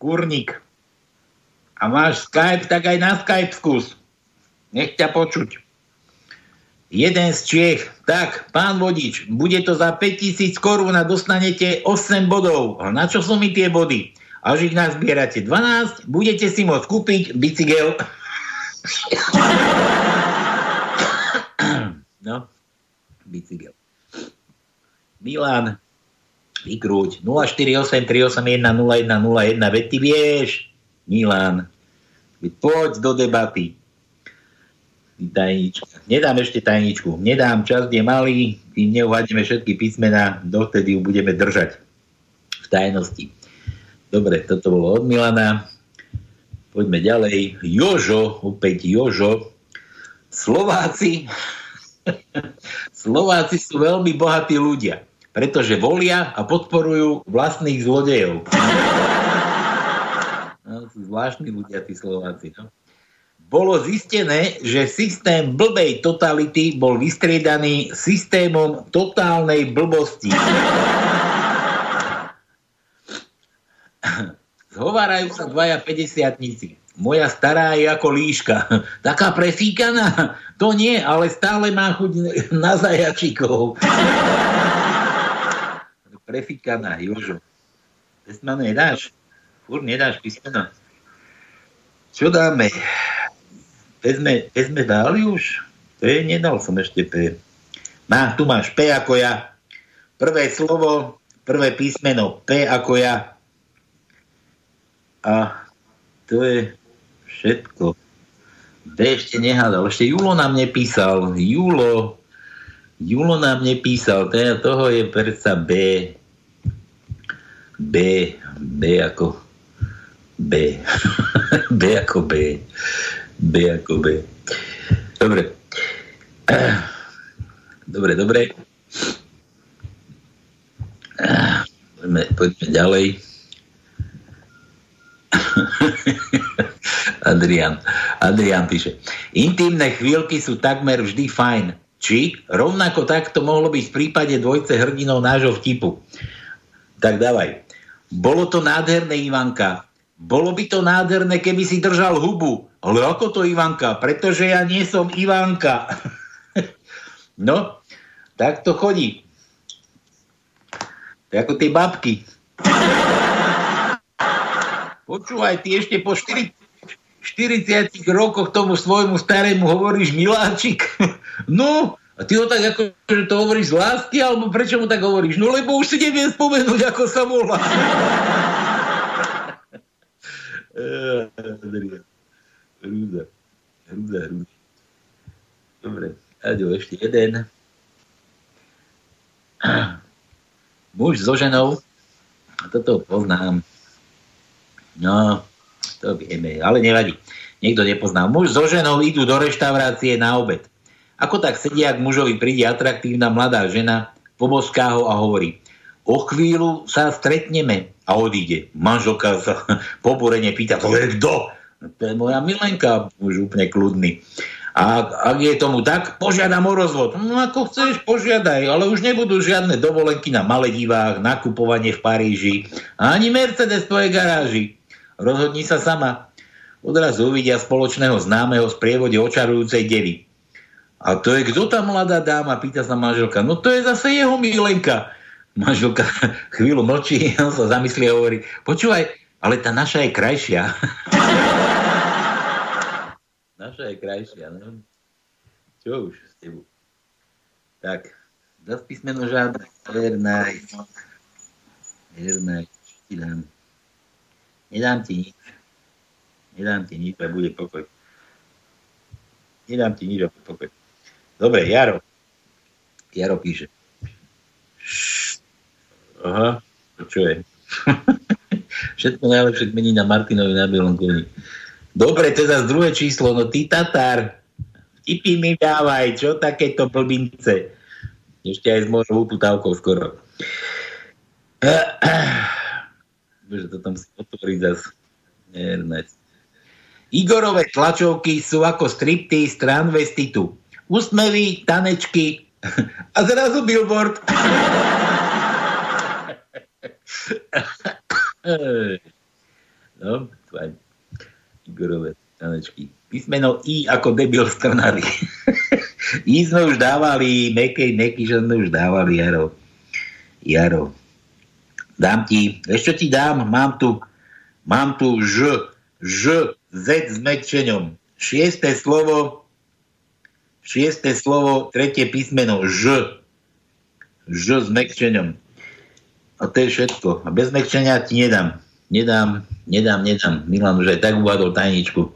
Kurník. A máš Skype, tak aj na Skype skús. Nech ťa počuť. Jeden z Čiech. Tak, pán vodič, bude to za 5000 korún a dostanete 8 bodov. A na čo sú mi tie body? Až ich nazbierate 12, budete si môcť kúpiť bicykel. No, bicykel. Milan, vykrúť. 048 381 0101, veď ty vieš, Milan. Poď do debaty tajnička. Nedám ešte tajničku. Nedám, čas je malý, tým neuhádneme všetky písmená, dovtedy ju budeme držať v tajnosti. Dobre, toto bolo od Milana. Poďme ďalej. Jožo, opäť Jožo. Slováci, Slováci sú veľmi bohatí ľudia, pretože volia a podporujú vlastných zlodejov. No, sú zvláštni ľudia, tí Slováci. No? bolo zistené, že systém blbej totality bol vystriedaný systémom totálnej blbosti. Zhovárajú sa dvaja 50 Moja stará je ako líška. Taká prefíkaná? To nie, ale stále má chuť na zajačikov. Prefíkaná, Jožo. Písmeno nedáš? Fúr nedáš písmeno. Čo dáme? Vezme, vezme dali už? P, nedal som ešte P. Má, tu máš P ako ja. Prvé slovo, prvé písmeno P ako ja. A to je všetko. D ešte nehádal. Ešte Julo nám nepísal. Julo. Julo nám nepísal. Toho je predsa B. B. B ako B. B ako B. B ako B. Dobre. Dobre, dobre. Poďme, poďme ďalej. Adrian. Adrian píše. Intimné chvíľky sú takmer vždy fajn. Či rovnako tak to mohlo byť v prípade dvojce hrdinov nášho vtipu. Tak dávaj. Bolo to nádherné, Ivanka. Bolo by to nádherné, keby si držal hubu. Ale ako to Ivanka? Pretože ja nie som Ivanka. no, tak to chodí. To ako tie babky. Počúvaj, ty ešte po 4, 40 rokoch tomu svojmu starému hovoríš miláčik. no, a ty ho tak ako, že to hovoríš z lásky, alebo prečo mu tak hovoríš? No lebo už si neviem spomenúť, ako sa volá. Hrúza. Hrúza, hrúza. Dobre, Aďo, ešte jeden. Muž so ženou, toto poznám. No, to vieme, ale nevadí. Niekto nepozná. Muž so ženou idú do reštaurácie na obed. Ako tak sedia, ak mužovi príde atraktívna mladá žena, poboská ho a hovorí o chvíľu sa stretneme a odíde. Manželka sa poborene pýta, to je kto? To je moja milenka, už úplne kľudný. A ak je tomu tak, požiadam o rozvod. No ako chceš, požiadaj, ale už nebudú žiadne dovolenky na Maledivách, nakupovanie v Paríži, ani Mercedes v tvojej garáži. Rozhodni sa sama. Odrazu uvidia spoločného známeho z prievode očarujúcej devy. A to je kto tá mladá dáma? Pýta sa manželka. No to je zase jeho milenka manželka chvíľu mlčí, on sa zamyslí a hovorí, počúvaj, ale tá naša je krajšia. naša je krajšia, no. Čo už s tebou? Tak, zase písmeno žiadne. Vernaj, ti dám. Nedám ti nič. Nedám ti nič bude pokoj. Nedám ti nič pokoj. Dobre, Jaro. Jaro píše. Aha, čo je? Všetko najlepšie mení na Martinovi na bielom koni. Dobre, zase druhé číslo, no ty Tatar, tipy mi dávaj, čo takéto blbince. Ešte aj s mojou uputávkou skoro. Bože, to tam si otvoriť zase. Nernec. Igorové tlačovky sú ako stripty z transvestitu. Úsmevy, tanečky a zrazu billboard. no, fajn. Igorové tanečky. Písmeno I ako debil strnary. I sme už dávali, mekej, meky, že sme už dávali, Jaro. Jaro. Dám ti, ešte ti dám, mám tu, mám tu Ž, Ž, Z s mekčeňom. Šiesté slovo, šiesté slovo, tretie písmeno Ž. Ž s mekčeňom. A to je všetko. A bez mekčenia ti nedám. Nedám, nedám, nedám. Milan už aj tak uvádol tajničku.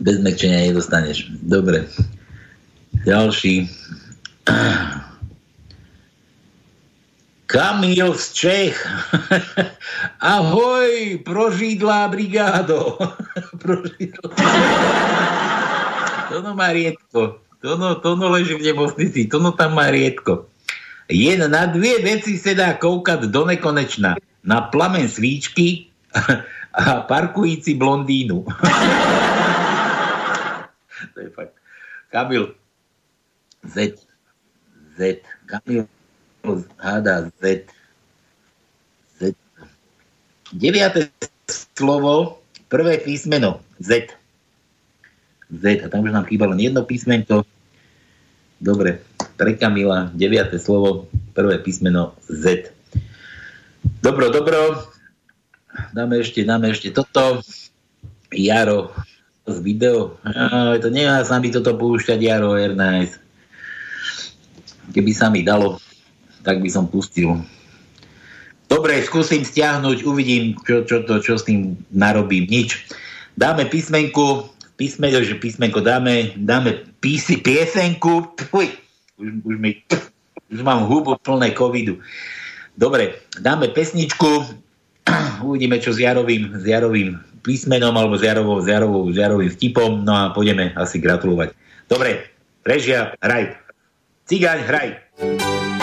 Bez mekčenia nedostaneš. Dobre. Ďalší. Kamil z Čech. Ahoj, prožidlá brigádo. prožidlá. Tono má riedko. Tono, tono leží v nemocnici. Tono tam má riedko. Jen na dvě věci se dá koukat do nekonečna. Na plamen svíčky a parkující blondínu. to je fakt. Kamil. Z. Z. Kamil hádá Z. Z. Deviate slovo, prvé písmeno Z. Z. A tam už nám chýba len jedno písmenko. Dobre, pre Kamila, deviate slovo, prvé písmeno Z. Dobro, dobro. Dáme ešte, dáme ešte toto. Jaro z video. No, to nemá sa mi toto púšťať, Jaro Ernest. Keby sa mi dalo, tak by som pustil. Dobre, skúsim stiahnuť, uvidím, čo, čo, to, čo s tým narobím. Nič. Dáme písmenku, písmenko, že písmenko dáme, dáme písi, piesenku. Uj, už, už, mi, už mám hubu plné covidu. Dobre, dáme pesničku, uvidíme, čo s Jarovým, s Jarovým písmenom alebo s Jarovou, s Jarovou, s Jarovým vtipom, no a pôjdeme asi gratulovať. Dobre, režia, hraj. Cigáň, hraj. Hrdza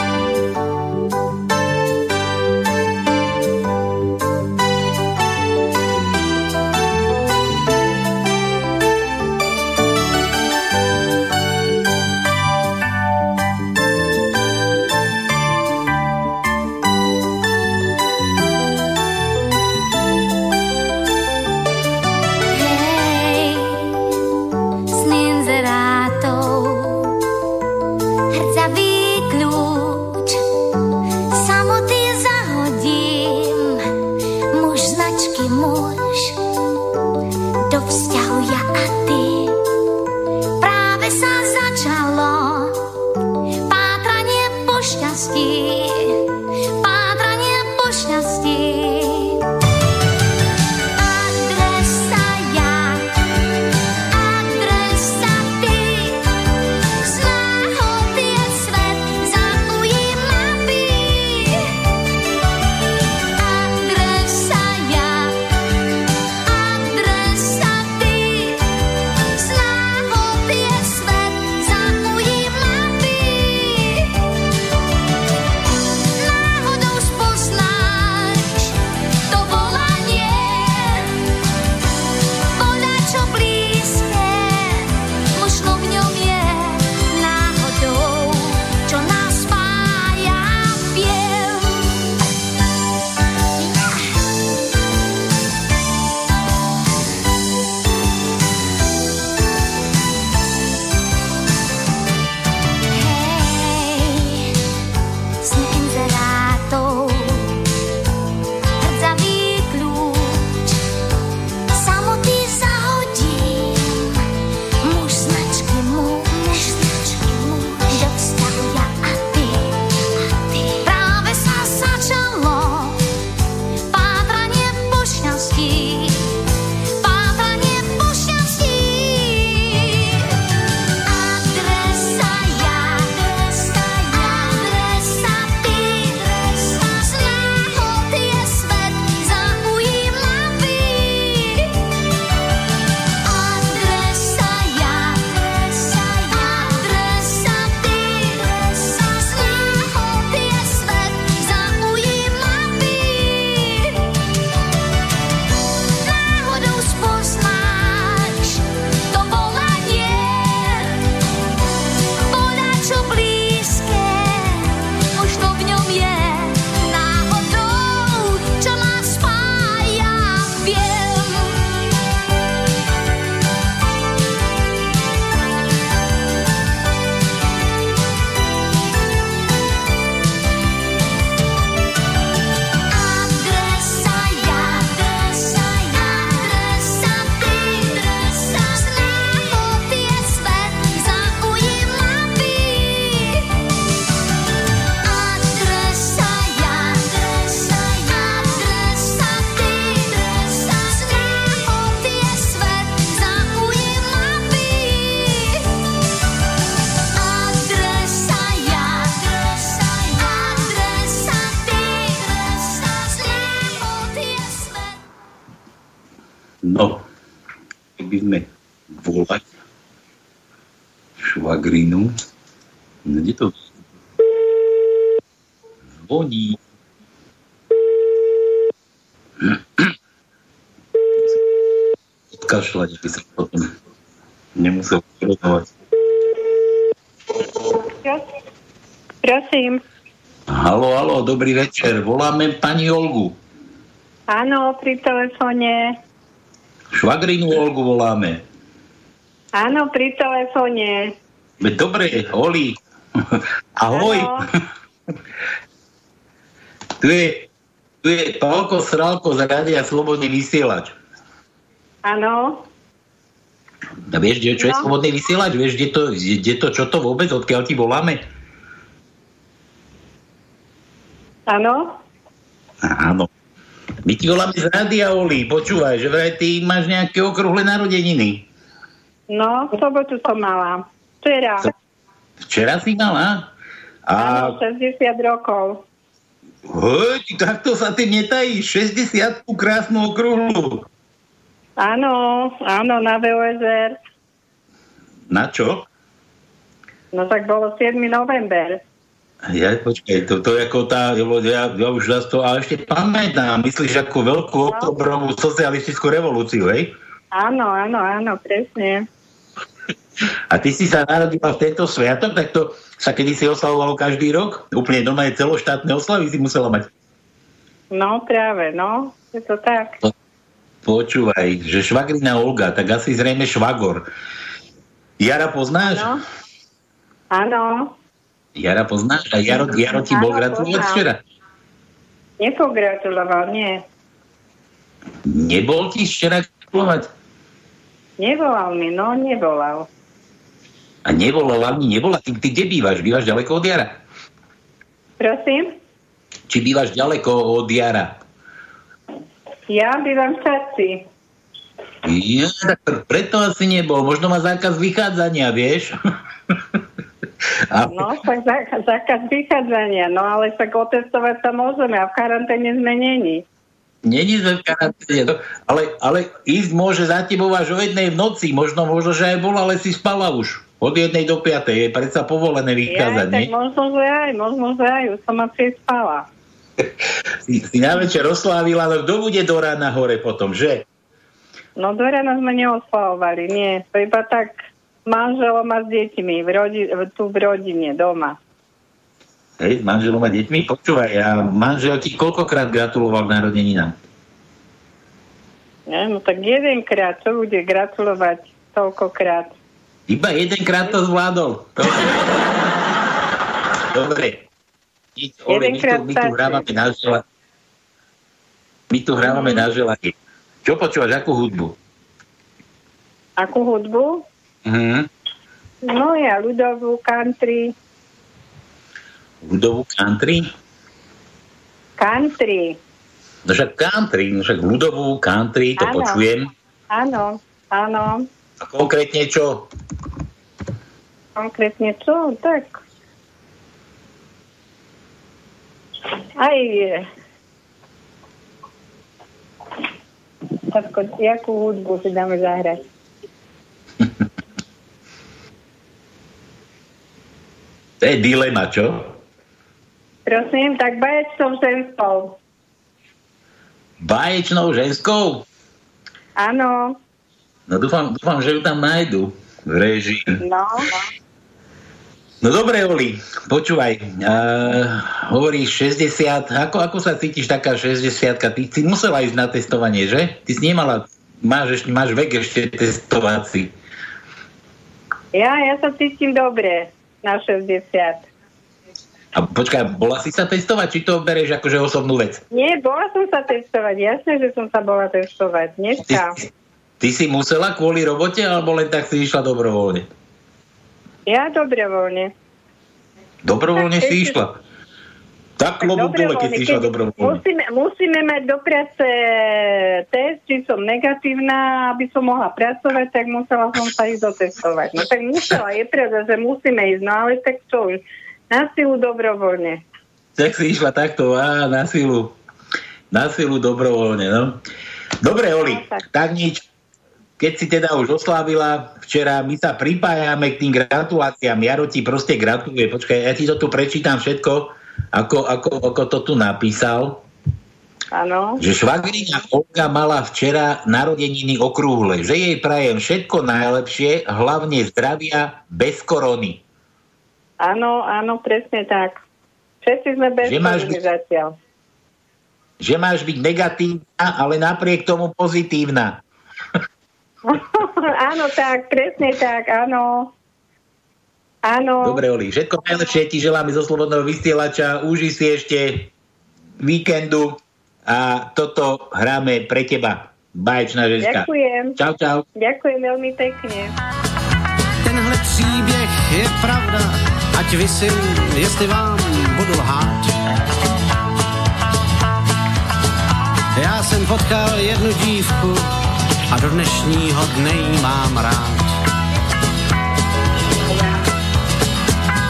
dobrý večer. Voláme pani Olgu. Áno, pri telefóne. Švagrinu Olgu voláme. Áno, pri telefóne. Dobre, Oli. Ahoj. tu je, tu je Pálko Sralko z Radia Slobodný vysielač. Áno. A vieš, čo no. je Slobodný vysielač? Vieš, kde to, kde to, čo to vôbec, odkiaľ ti voláme? Áno. Áno. My ti voláme z Rádia Oli, počúvaj, že vraj ty máš nejaké okrúhle narodeniny. No, v sobotu som mala. Včera. Včera si mala? A... Áno, 60 rokov. Hoď, takto sa ty netajíš. 60 krásnu okrúhlu. Áno, áno, na VOSR. Na čo? No tak bolo 7. november. Ja, počkaj, to, to ako tá, ja, ja už zase to, ale ešte pamätám, myslíš ako veľkú no. oktobrovú socialistickú revolúciu, hej? Áno, áno, áno, presne. A ty si sa narodila v tento sviatok, tak to sa kedy si oslavovalo každý rok? Úplne doma je celoštátne oslavy si musela mať. No práve, no, je to tak. Počúvaj, že švagrina Olga, tak asi zrejme švagor. Jara poznáš? No. Áno. Jara poznáš? A Jaro, Jaro ti bol gratulovať včera? Nepogratuloval, nie. Nebol ti včera gratulovať? Nevolal mi, no nevolal. A nevolal ani nebola? Ty, ty kde bývaš? Bývaš ďaleko od Jara? Prosím? Či bývaš ďaleko od Jara? Ja bývam v Čaci. Ja, tak preto asi nebol. Možno má zákaz vychádzania, vieš? A... No, tak zákaz, vychádzania. No ale tak otestovať sa môžeme a v karanténe sme není. Není sme v karanténe, no, ale, ale ísť môže za tebou až o jednej v noci, možno, možno, že aj bola, ale si spala už. Od jednej do piatej je predsa povolené vykázať, ja, tak možno, že aj, možno, že aj, už som asi spala. si, si na večer oslávila, ale kto bude do rána hore potom, že? No do rána sme neoslavovali, nie. To iba tak manželom a s deťmi, v rodi, tu v rodine, doma. Hej, s manželom a deťmi? Počúvaj, a manžel ti koľkokrát gratuloval narodeninám? Ja, no tak jedenkrát, čo bude gratulovať toľkokrát? Iba jedenkrát to zvládol. Dobre. Ole, my, tu, my tu hrávame na žela. My tu hrávame na želanie. Čo počúvaš, akú hudbu? Akú hudbu? Mhm. No ja ľudovú country, ľudovú country? Country. No však country, no však ľudovú country, to ano. počujem. Áno, áno. A konkrétne čo? Konkrétne čo? Tak. Aj Tatko, jakú hudbu si dáme zahrať? To je dilema, čo? Prosím, tak baječnou ženskou. Baječnou ženskou? Áno. No dúfam, dúfam, že ju tam nájdu v režii. No. No dobre, Oli, počúvaj, uh, hovoríš 60, ako, ako sa cítiš taká 60 Ty si musela ísť na testovanie, že? Ty si nemala, máš, ešte, máš vek ešte testovací. Ja, ja sa cítim dobre na 60. A počkaj, bola si sa testovať, či to bereš akože osobnú vec? Nie, bola som sa testovať, jasne, že som sa bola testovať, dneska. Ty, ty si musela kvôli robote, alebo len tak si išla dobrovoľne? Ja dobrovoľne. Dobrovoľne tak, si išla? Tak klobúk dole, keď išla dobrovoľne. Musíme, musíme mať do práce test, či som negatívna, aby som mohla pracovať, tak musela som sa ísť dotestovať. No tak musela, je pravda, že musíme ísť, no ale tak čo už na silu dobrovoľne. Tak si išla takto, á, na silu. Na silu dobrovoľne, no. Dobre, Oli, tak nič. Keď si teda už oslávila včera, my sa pripájame k tým gratuláciám. Jaro ti proste gratuluje. Počkaj, ja ti to tu prečítam všetko, ako, ako, ako to tu napísal. Áno. Že švagrina Olga mala včera narodeniny okrúhle. Že jej prajem všetko najlepšie, hlavne zdravia, bez korony. Áno, áno, presne tak. Všetci sme bez Že máš byť- zatiaľ. Že máš byť negatívna, ale napriek tomu pozitívna. áno, tak, presne tak, áno. Áno. Dobre, Oli, všetko najlepšie ti želáme zo Slobodného vysielača. Uži si ešte víkendu a toto hráme pre teba. Baječná ženská. Ďakujem. Čau, čau. Ďakujem veľmi pekne. Tenhle příběh je pravda, ať vysím, jestli vám budu lhát. Já jsem potkal jednu dívku a do dnešního dne jí mám rád.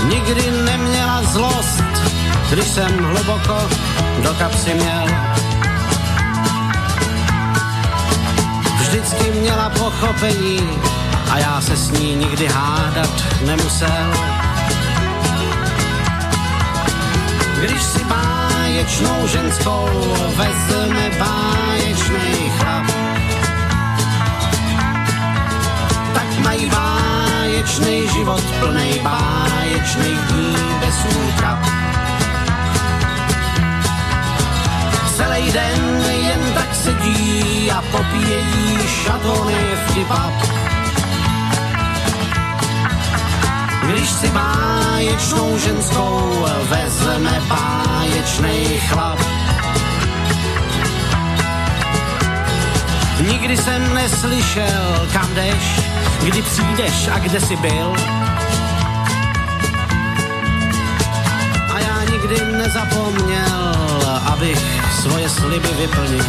Nikdy neměla zlost, když jsem hluboko do kapsy měl. Vždycky měla pochopení a já se s ní nikdy hádat nemusel. Když si báječnou ženskou vezme báječný chlap, tak mají báječný život plnej báječných dní bez útrap. Celý den jen tak sedí a popíjejí šatony vtipap. Když si báječnou ženskou vezme báječnej chlap. Nikdy jsem neslyšel, kam jdeš, kdy přijdeš a kde jsi byl. A já nikdy nezapomněl, abych svoje sliby vyplnil.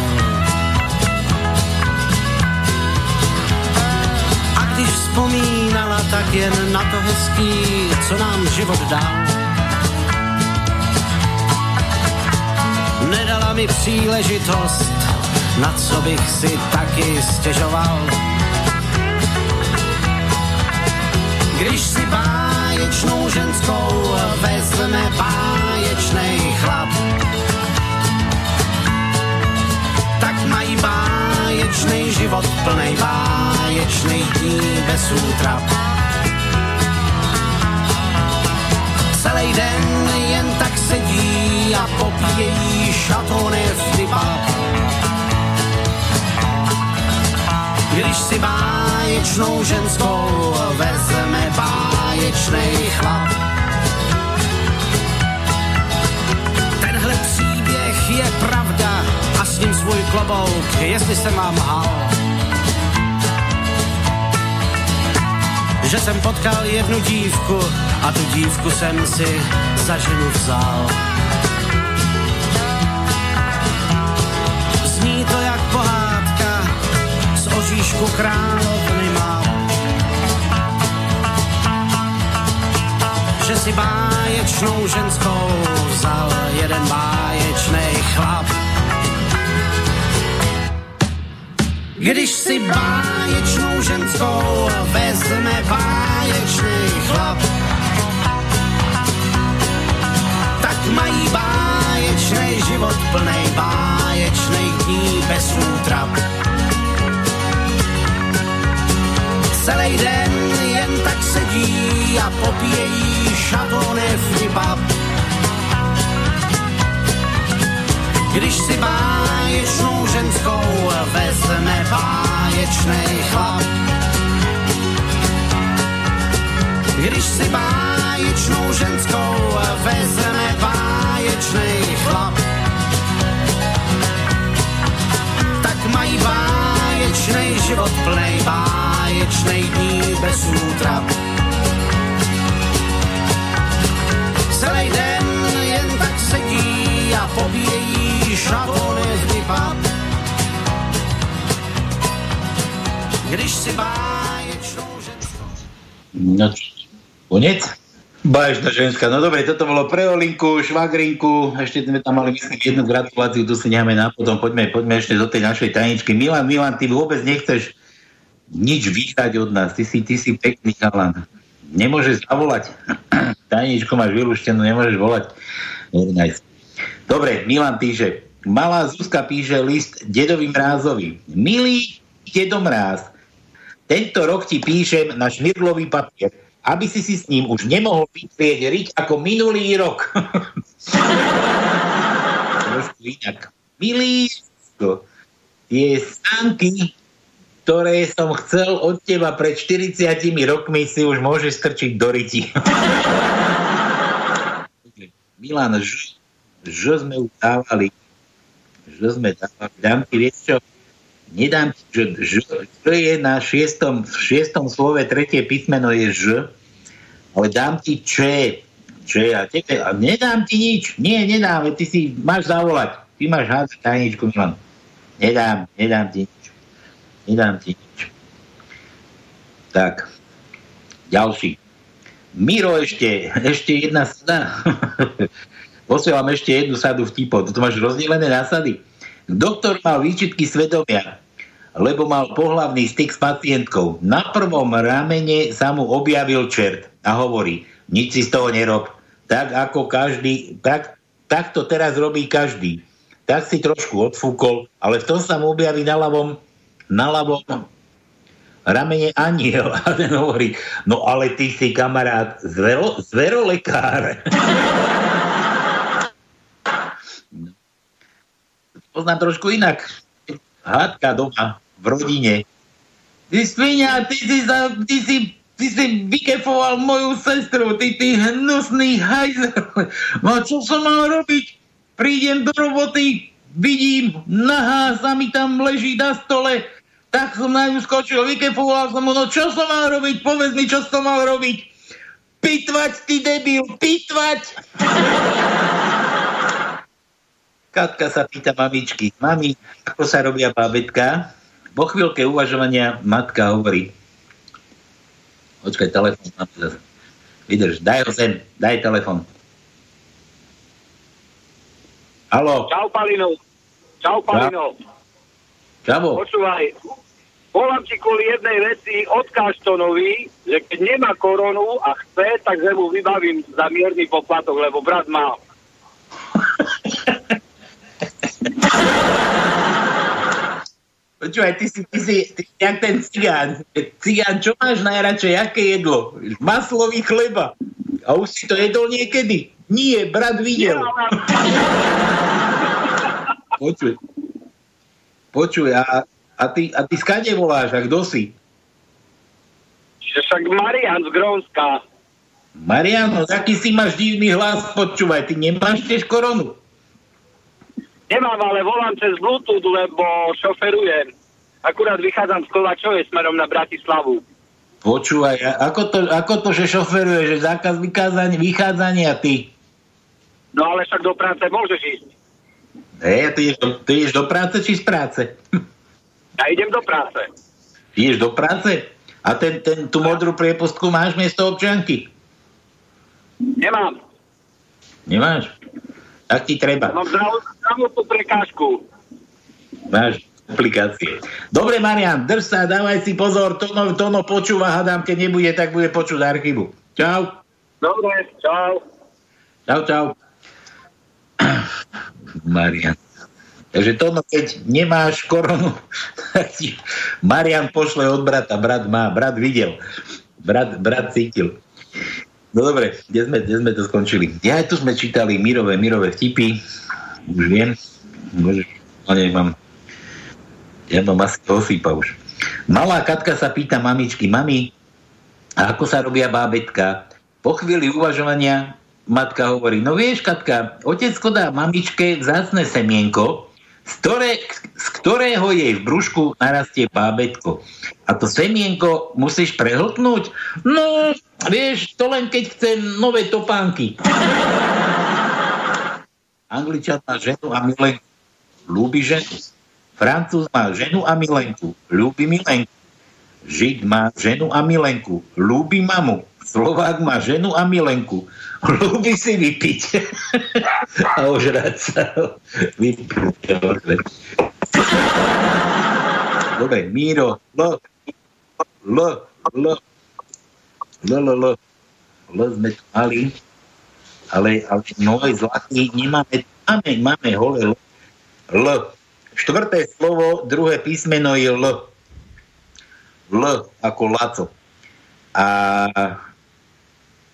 A když vzpomínala, tak jen na to hezký, co nám život dal. Nedala mi příležitost, na co bych si taky stěžoval. Když si báječnou ženskou vezme báječnej chlap, tak mají báječný život plnej báječných dní bez útrap. Celý den jen tak sedí a popíjejí šatony v dybách. Když si báječnou ženskou vezme báječnej chlap. Tenhle příběh je pravda a s ním svůj klobouk, jestli jsem vám lhal. Že jsem potkal jednu dívku a tu dívku jsem si za ženu vzal. Oříšku královny má. Že si báječnou ženskou vzal jeden báječnej chlap. Když si báječnou ženskou vezme báječný chlap, tak mají báječný život plnej báječných dní bez útrap. Celý den jen tak sedí a popíjejí šatony vtipap. Když si báječnou ženskou vezme báječnej chlap. Když si báječnou ženskou vezme báječnej chlap. Tak mají báječnej život plnej báječnej dní bez útrap. Celý den jen tak sedí a pobíjejí šatony z vypad. Když si báječnou ženskou... No, konec? Bažná ženská. No dobre, toto bolo pre Olinku, švagrinku, ešte sme tam mali myslím jednu gratuláciu, tu si necháme na potom, poďme, poďme ešte do tej našej tajničky. Milan, Milan, ty vôbec nechceš nič vyhrať od nás, ty si, ty si pekný chalan. Nemôžeš zavolať. Tajničku máš vylúštenú, nemôžeš volať. Dobre, Milan píše, malá Zuzka píše list dedovi Mrázovi. Milý dedo Mráz, tento rok ti píšem na šmirglový papier aby si si s ním už nemohol vytrieť riť ako minulý rok. Trošku inak. Milý, tie stánky, ktoré som chcel od teba pred 40 rokmi, si už môžeš strčiť do ryti. Milan, že sme už dávali, že sme dávali, dám ti, vieš čo, nedám že, že, že je na šiestom, v šiestom slove tretie písmeno je ž, ale dám ti če, če a tebe, a nedám ti nič, nie, nedám, ty si máš zavolať, ty máš hádzať tajničku, Milan. Nedám, nedám ti nič. Nedám ti nič. Tak, ďalší. Miro ešte, ešte jedna sada. Posielam ešte jednu sadu vtipov. To máš rozdelené násady. Doktor mal výčitky svedomia, lebo mal pohlavný styk s pacientkou. Na prvom ramene sa mu objavil čert a hovorí, nič si z toho nerob. Tak ako každý, tak, tak to teraz robí každý. Tak si trošku odfúkol, ale v tom sa mu objaví na ľavom, na ľavom ramene aniel. A ten hovorí, no ale ty si kamarát zvero, zverolekár. poznám trošku inak. Hádka doma, v rodine. Ty svinia, ty si, za, ty si, ty si vykefoval moju sestru, ty, ty hnusný hajzer. No čo som mal robiť? Prídem do roboty, vidím, nahá sa mi tam leží na stole, tak som na ňu skočil, vykefoval som mu, no čo som mal robiť? Povedz mi, čo som mal robiť. Pitvať, ty debil, pitvať! Katka sa pýta mamičky, mami, ako sa robia bábetka? Po chvíľke uvažovania matka hovorí, počkaj, telefon máme zase. Vydrž, daj ho sem, daj telefon. Halo. Čau, Palino. Čau, Palino. Čavo. Počúvaj, volám ti kvôli jednej veci od Kaštonovi, že keď nemá koronu a chce, tak že mu vybavím za mierny poplatok, lebo brat má. Počúvaj, ty si, ty si, ty jak ten cigán. Cigán, čo máš najradšej? Aké jedlo? Maslový chleba. A už si to jedol niekedy? Nie, brat videl. Počuj. Počuj, a, a, ty, a ty skade voláš? A kto si? Však Marian z Grónska. Marian, no taký si máš divný hlas, počúvaj, ty nemáš tiež koronu. Nemám, ale volám cez Bluetooth, lebo šoferujem. Akurát vychádzam z Kovačovej smerom na Bratislavu. Počúvaj, ako to, ako to že šoferuje, že zákaz vykázania, vychádzania ty? No ale však do práce môžeš ísť. E, ty, ideš do, ty ideš do práce či z práce? Ja idem do práce. Ideš do práce? A ten, ten, tú modrú priepustku máš miesto občianky? Nemám. Nemáš? Tak ti treba. Mám zdravotnú prekážku. Máš aplikácie. Dobre, Marian, drž sa, dávaj si pozor, Tono, tono počúva, hadám, keď nebude, tak bude počuť archívu. Čau. Dobre, čau. Čau, čau. Marian. Takže Tono, keď nemáš koronu, Marian pošle od brata, brat má, brat videl, brat, brat cítil. No dobre, kde sme, kde sme to skončili? Ja tu sme čítali Mirové, Mirové vtipy. Už viem. Ale mám ja mám asi osýpa už. Malá Katka sa pýta mamičky, mami, ako sa robia bábetka? Po chvíli uvažovania matka hovorí, no vieš, Katka, otecko dá mamičke vzácne semienko, z, ktoré, z ktorého jej v brúšku narastie bábetko. A to semienko musíš prehltnúť? No, vieš, to len keď chce nové topánky. Angličan má ženu a milenku. Lúbi ženu. Francúz má ženu a milenku. Ľúbi milenku. Žid má ženu a milenku. Ľúbi mamu. Slovák má ženu a milenku. Ľúbi si vypiť a ožrať sa. Vypiť Dobre, Míro, L, L, L, L, L, L, L sme tu mali, ale, ale môj zlatý, nemáme, máme, máme hole L. L. Štvrté slovo, druhé písmeno je L. L ako Laco. A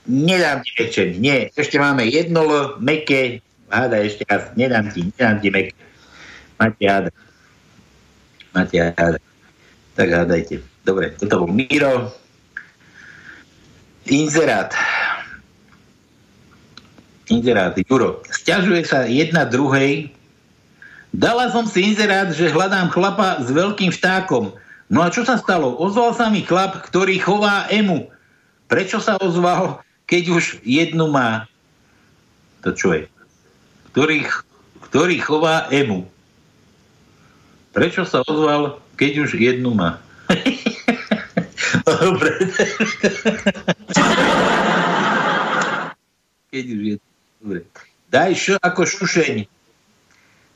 nedám ti väčšie. Nie, ešte máme jedno L, meké. Háda ešte raz, nedám ti, nedám ti meké. Máte háda. Máte háda. Tak hádajte. Dobre, toto bol Miro. Inzerát. Inzerát, Juro. Sťažuje sa jedna druhej. Dala som si inzerát, že hľadám chlapa s veľkým vtákom. No a čo sa stalo? Ozval sa mi chlap, ktorý chová emu. Prečo sa ozval, keď už jednu má? To čo je? Ktorý, ktorý chová emu. Prečo sa ozval, keď už jednu má? Dobre. keď už je... Dobre. Daj š ako šušeň.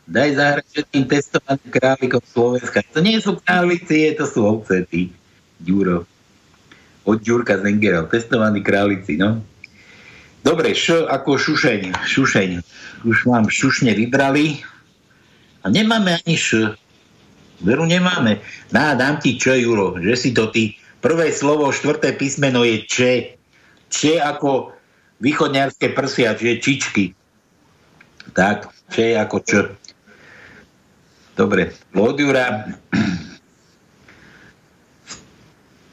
Daj zahrať všetkým testovaným králikom Slovenska. To nie sú králici, to sú ovce, ty. Ďuro. Od Ďurka Zengera. Testovaní králici, no. Dobre, š ako šušeň. Šušeň. Už mám šušne vybrali. A nemáme ani š. Veru nemáme. Dá, dám ti čo, Juro, že si to ty. Prvé slovo, štvrté písmeno je če. Če ako východňarské prsia, čiže čičky. Tak, če ako čo. Dobre, od.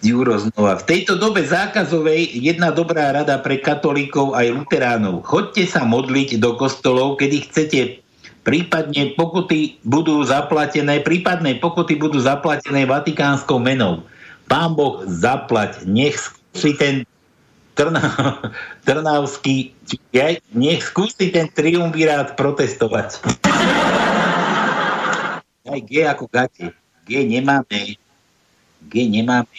Juro znova. V tejto dobe zákazovej jedna dobrá rada pre katolíkov aj luteránov. Chodte sa modliť do kostolov, kedy chcete prípadne pokuty budú zaplatené, prípadné pokuty budú zaplatené vatikánskou menou. Pán Boh zaplať, nech si ten Trna, Trnavský, nech skúsi ten triumvirát protestovať. Aj G ako gate. G nemáme. G nemáme.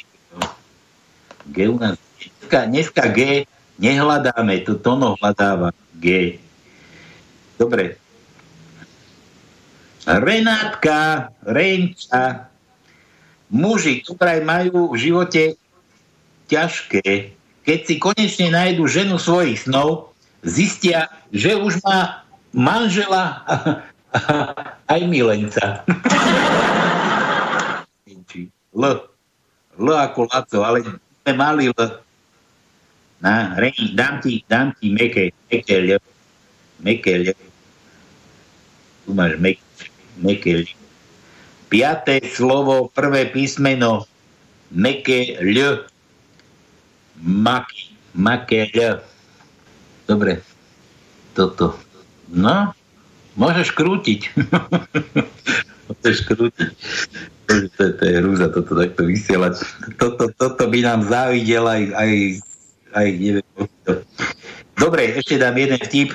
G u nás. Dneska, dneska G nehľadáme. To Tono hľadáva. G. Dobre. Renátka, Renča, muži, ktorí majú v živote ťažké, keď si konečne nájdu ženu svojich snov, zistia, že už má manžela aj milenca. L. L ako Laco, ale sme mali L. Na, reň, dám ti, dám ti meké, meké L. Meké L. Tu máš meké. Piaté slovo, prvé písmeno, meké L. Maky, maké L. Dobre, toto. No, Môžeš krútiť. Môžeš krútiť. To, to, to je hrúza toto takto vysielať. Toto, toto by nám závidel aj, aj, aj neviem. Dobre, ešte dám jeden vtip.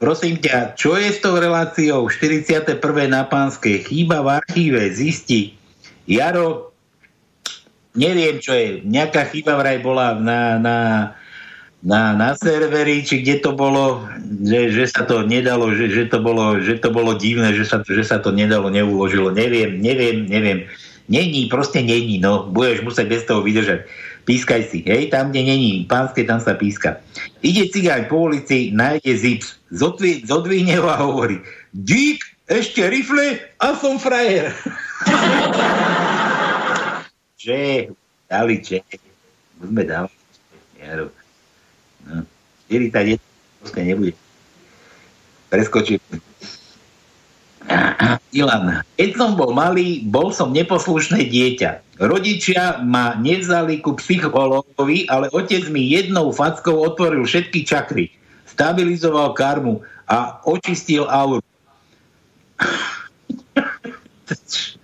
Prosím ťa, čo je s tou reláciou 41. na pánske? Chýba v archíve, zisti. Jaro, neviem, čo je. Nejaká chyba vraj bola na, na na, na serveri, či kde to bolo, že, že sa to nedalo, že, že, to bolo, že to bolo divné, že sa, že sa to nedalo, neuložilo. Neviem, neviem, neviem. Není, proste není, no. Budeš musieť bez toho vydržať. Pískaj si, hej, tam, kde není pánske, tam sa píska. Ide cigáň po ulici, nájde zips, zodvi, zodvihne ho a hovorí, dík, ešte rifle a som frajer. Že, dali, že, budeme dávať. Ja, 41 proste nebude. Preskočím. Ilan, keď som bol malý, bol som neposlušné dieťa. Rodičia ma nevzali ku psychologovi, ale otec mi jednou fackou otvoril všetky čakry. Stabilizoval karmu a očistil auru.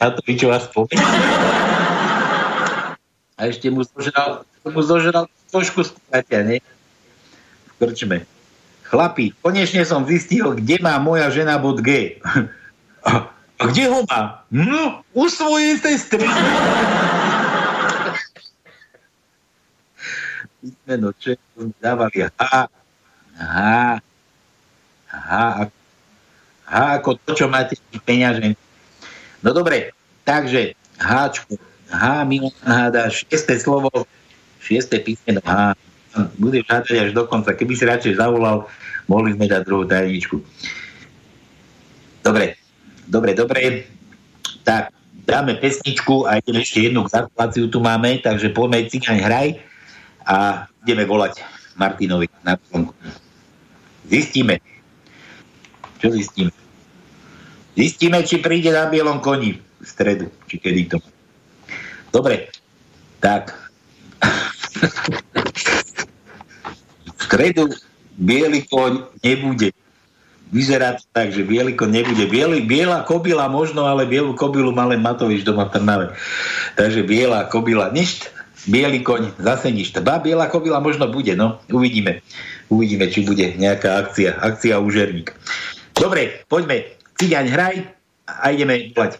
Matovičová spomeň. A ešte mu zožral, mu zožral trošku spratia, ne? V krčme. Chlapi, konečne som zistil, kde má moja žena bod G. A, a kde ho má? No, u svojej sestry. písmeno, čo sme dávali H, H, H, H ako to, čo máte v. No dobre, takže H, H, Milan háda, šiesté slovo, šiesté písmeno H. Budeš hádať až do konca. Keby si radšej zavolal, mohli sme dať druhú tajničku. Dobre, dobre, dobre. Tak, dáme pesničku a ideme ešte jednu gratuláciu tu máme, takže poďme cigaň hraj a ideme volať Martinovi na plnku. Zistíme. Čo zistíme? Zistíme, či príde na bielom koni v stredu, či kedy to. Dobre, tak. v stredu biely koň nebude. Vyzerá to tak, že biely koň nebude. Bielý, biela kobila možno, ale bielu kobilu má len Matovič doma v Trnave. Takže biela kobila nič, biely koň zase nič. Ba, biela kobila možno bude, no uvidíme. Uvidíme, či bude nejaká akcia. Akcia Užerník. Dobre, poďme. Cigaň hraj a ideme volať.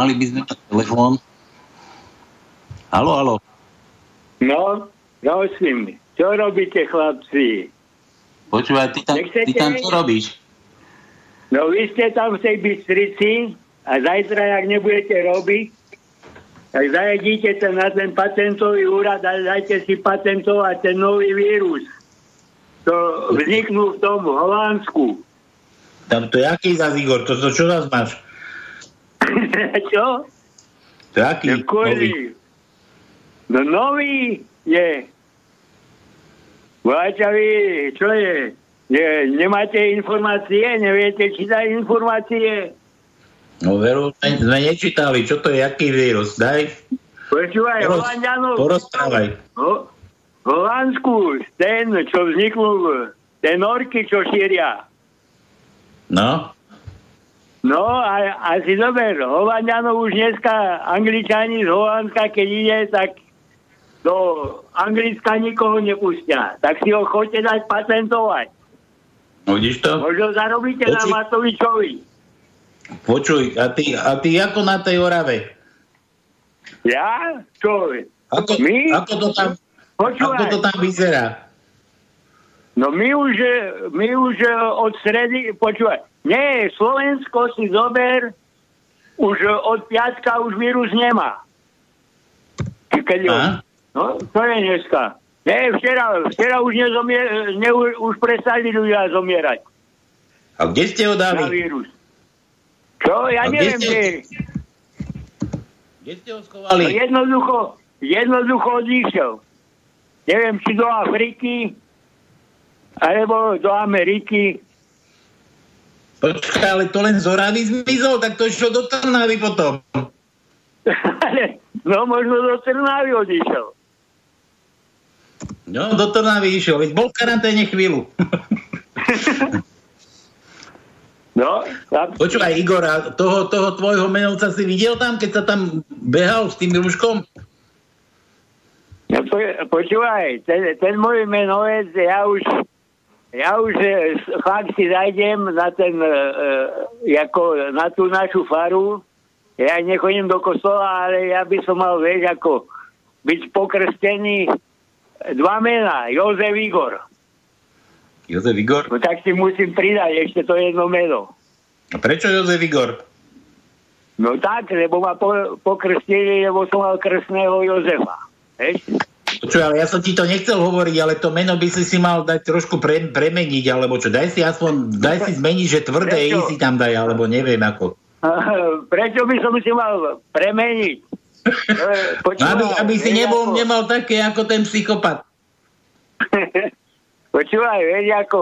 Mali by sme telefón. Halo, halo. No, prosím, čo robíte, chlapci? Počúvaj, ty tam, ty tam čo robíš? No vy ste tam v tej Bystrici a zajtra, ak nebudete robiť, tak zajedíte ten na ten patentový úrad a dajte si patentovať ten nový vírus. To vzniknú v tom Holandsku. Tam to je aký zás, Igor? To, to čo zás máš? Čo? To je aký? No, nový? No nový je. Voláča vy, čo je? Ne, nemáte informácie? Neviete čítať informácie? No veru, sme nečítali, čo to je, aký vírus, daj. Počúvaj, Poroz, Holandianov. porozprávaj. Ho, Holandsku, ten, čo vzniknul, ten orky, čo šíria. No, No a, a si zober, Holandianov už dneska, Angličani z Holandska, keď ide, tak do Anglicka nikoho nepustia. Tak si ho chodte dať patentovať. vidíš to? Možno zarobíte na Počuj. Matovičovi. Počuj, a ty, a ty ako na tej Orave? Ja? Čo? Ako, My? ako, to tam, Počúvaj. ako to tam vyzerá? No my už, eh, my už eh, od stredy, počúvaj, nie, Slovensko si zober, už eh, od piatka už vírus nemá. Keď ho, no, to je dneska. Nie, včera, včera už, nezomier, ne, už prestali ľudia zomierať A kde ste ho na dali? vírus. Čo? Ja A kde neviem, ste- kde. Kde ste ho No, schovali? jednoducho, jednoducho odišiel. Neviem, či do Afriky, alebo do Ameriky. Počkaj, ale to len z Oravy zmizol, tak to išlo do Trnavy potom. no možno do Trnavy odišiel. No, do Trnavy išiel, veď bol v karanténe chvíľu. No, a Počúvaj, Igor, a toho, toho tvojho menovca si videl tam, keď sa tam behal s tým rúškom? No, po, počúvaj, ten, ten môj menovec, ja už, ja už e, fakt si zajdem na ten, e, e, ako na tú našu faru. Ja nechodím do kostola, ale ja by som mal, vieš, ako byť pokrstený dva mená, Jozef Igor. Jozef Igor? No tak si musím pridať ešte to jedno meno. A prečo Jozef Igor? No tak, lebo ma po, pokrstili, lebo som mal krstného Jozefa. Vieš? Počuj, ale ja som ti to nechcel hovoriť, ale to meno by si si mal dať trošku pre, premeniť, alebo čo, daj si aspoň, daj si zmeniť, že tvrdé Prečo? I si tam daj, alebo neviem ako. Prečo by som si mal premeniť? E, No, aby, aby si nebol, ako- nemal také ako ten psychopat. Počúvaj, vieš, ako,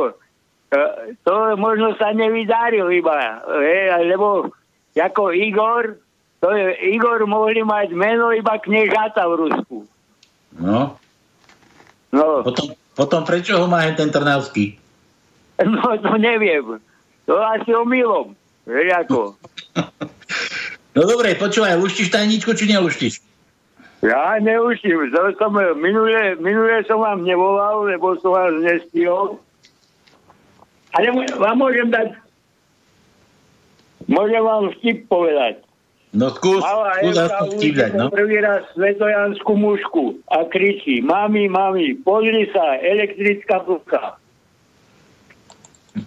e, to možno sa nevydaril iba, vieš, lebo ako Igor, to je, Igor mohli mať meno iba kniežata v Rusku. No. No. Potom, potom prečo ho má hen ten Trnavský? No, to neviem. To asi omylom. Ako. No dobre, počúvaj, luštíš tajničku, či neluštíš? Ja neuším. Som, minule, minule som vám nevolal, lebo som vás nestihol. Ale vám môžem dať môžem vám vtip povedať. No skús, Malá skús aspoň dať, no. prvý raz svetojanskú mušku a kričí, mami, mami, pozri sa, elektrická plka.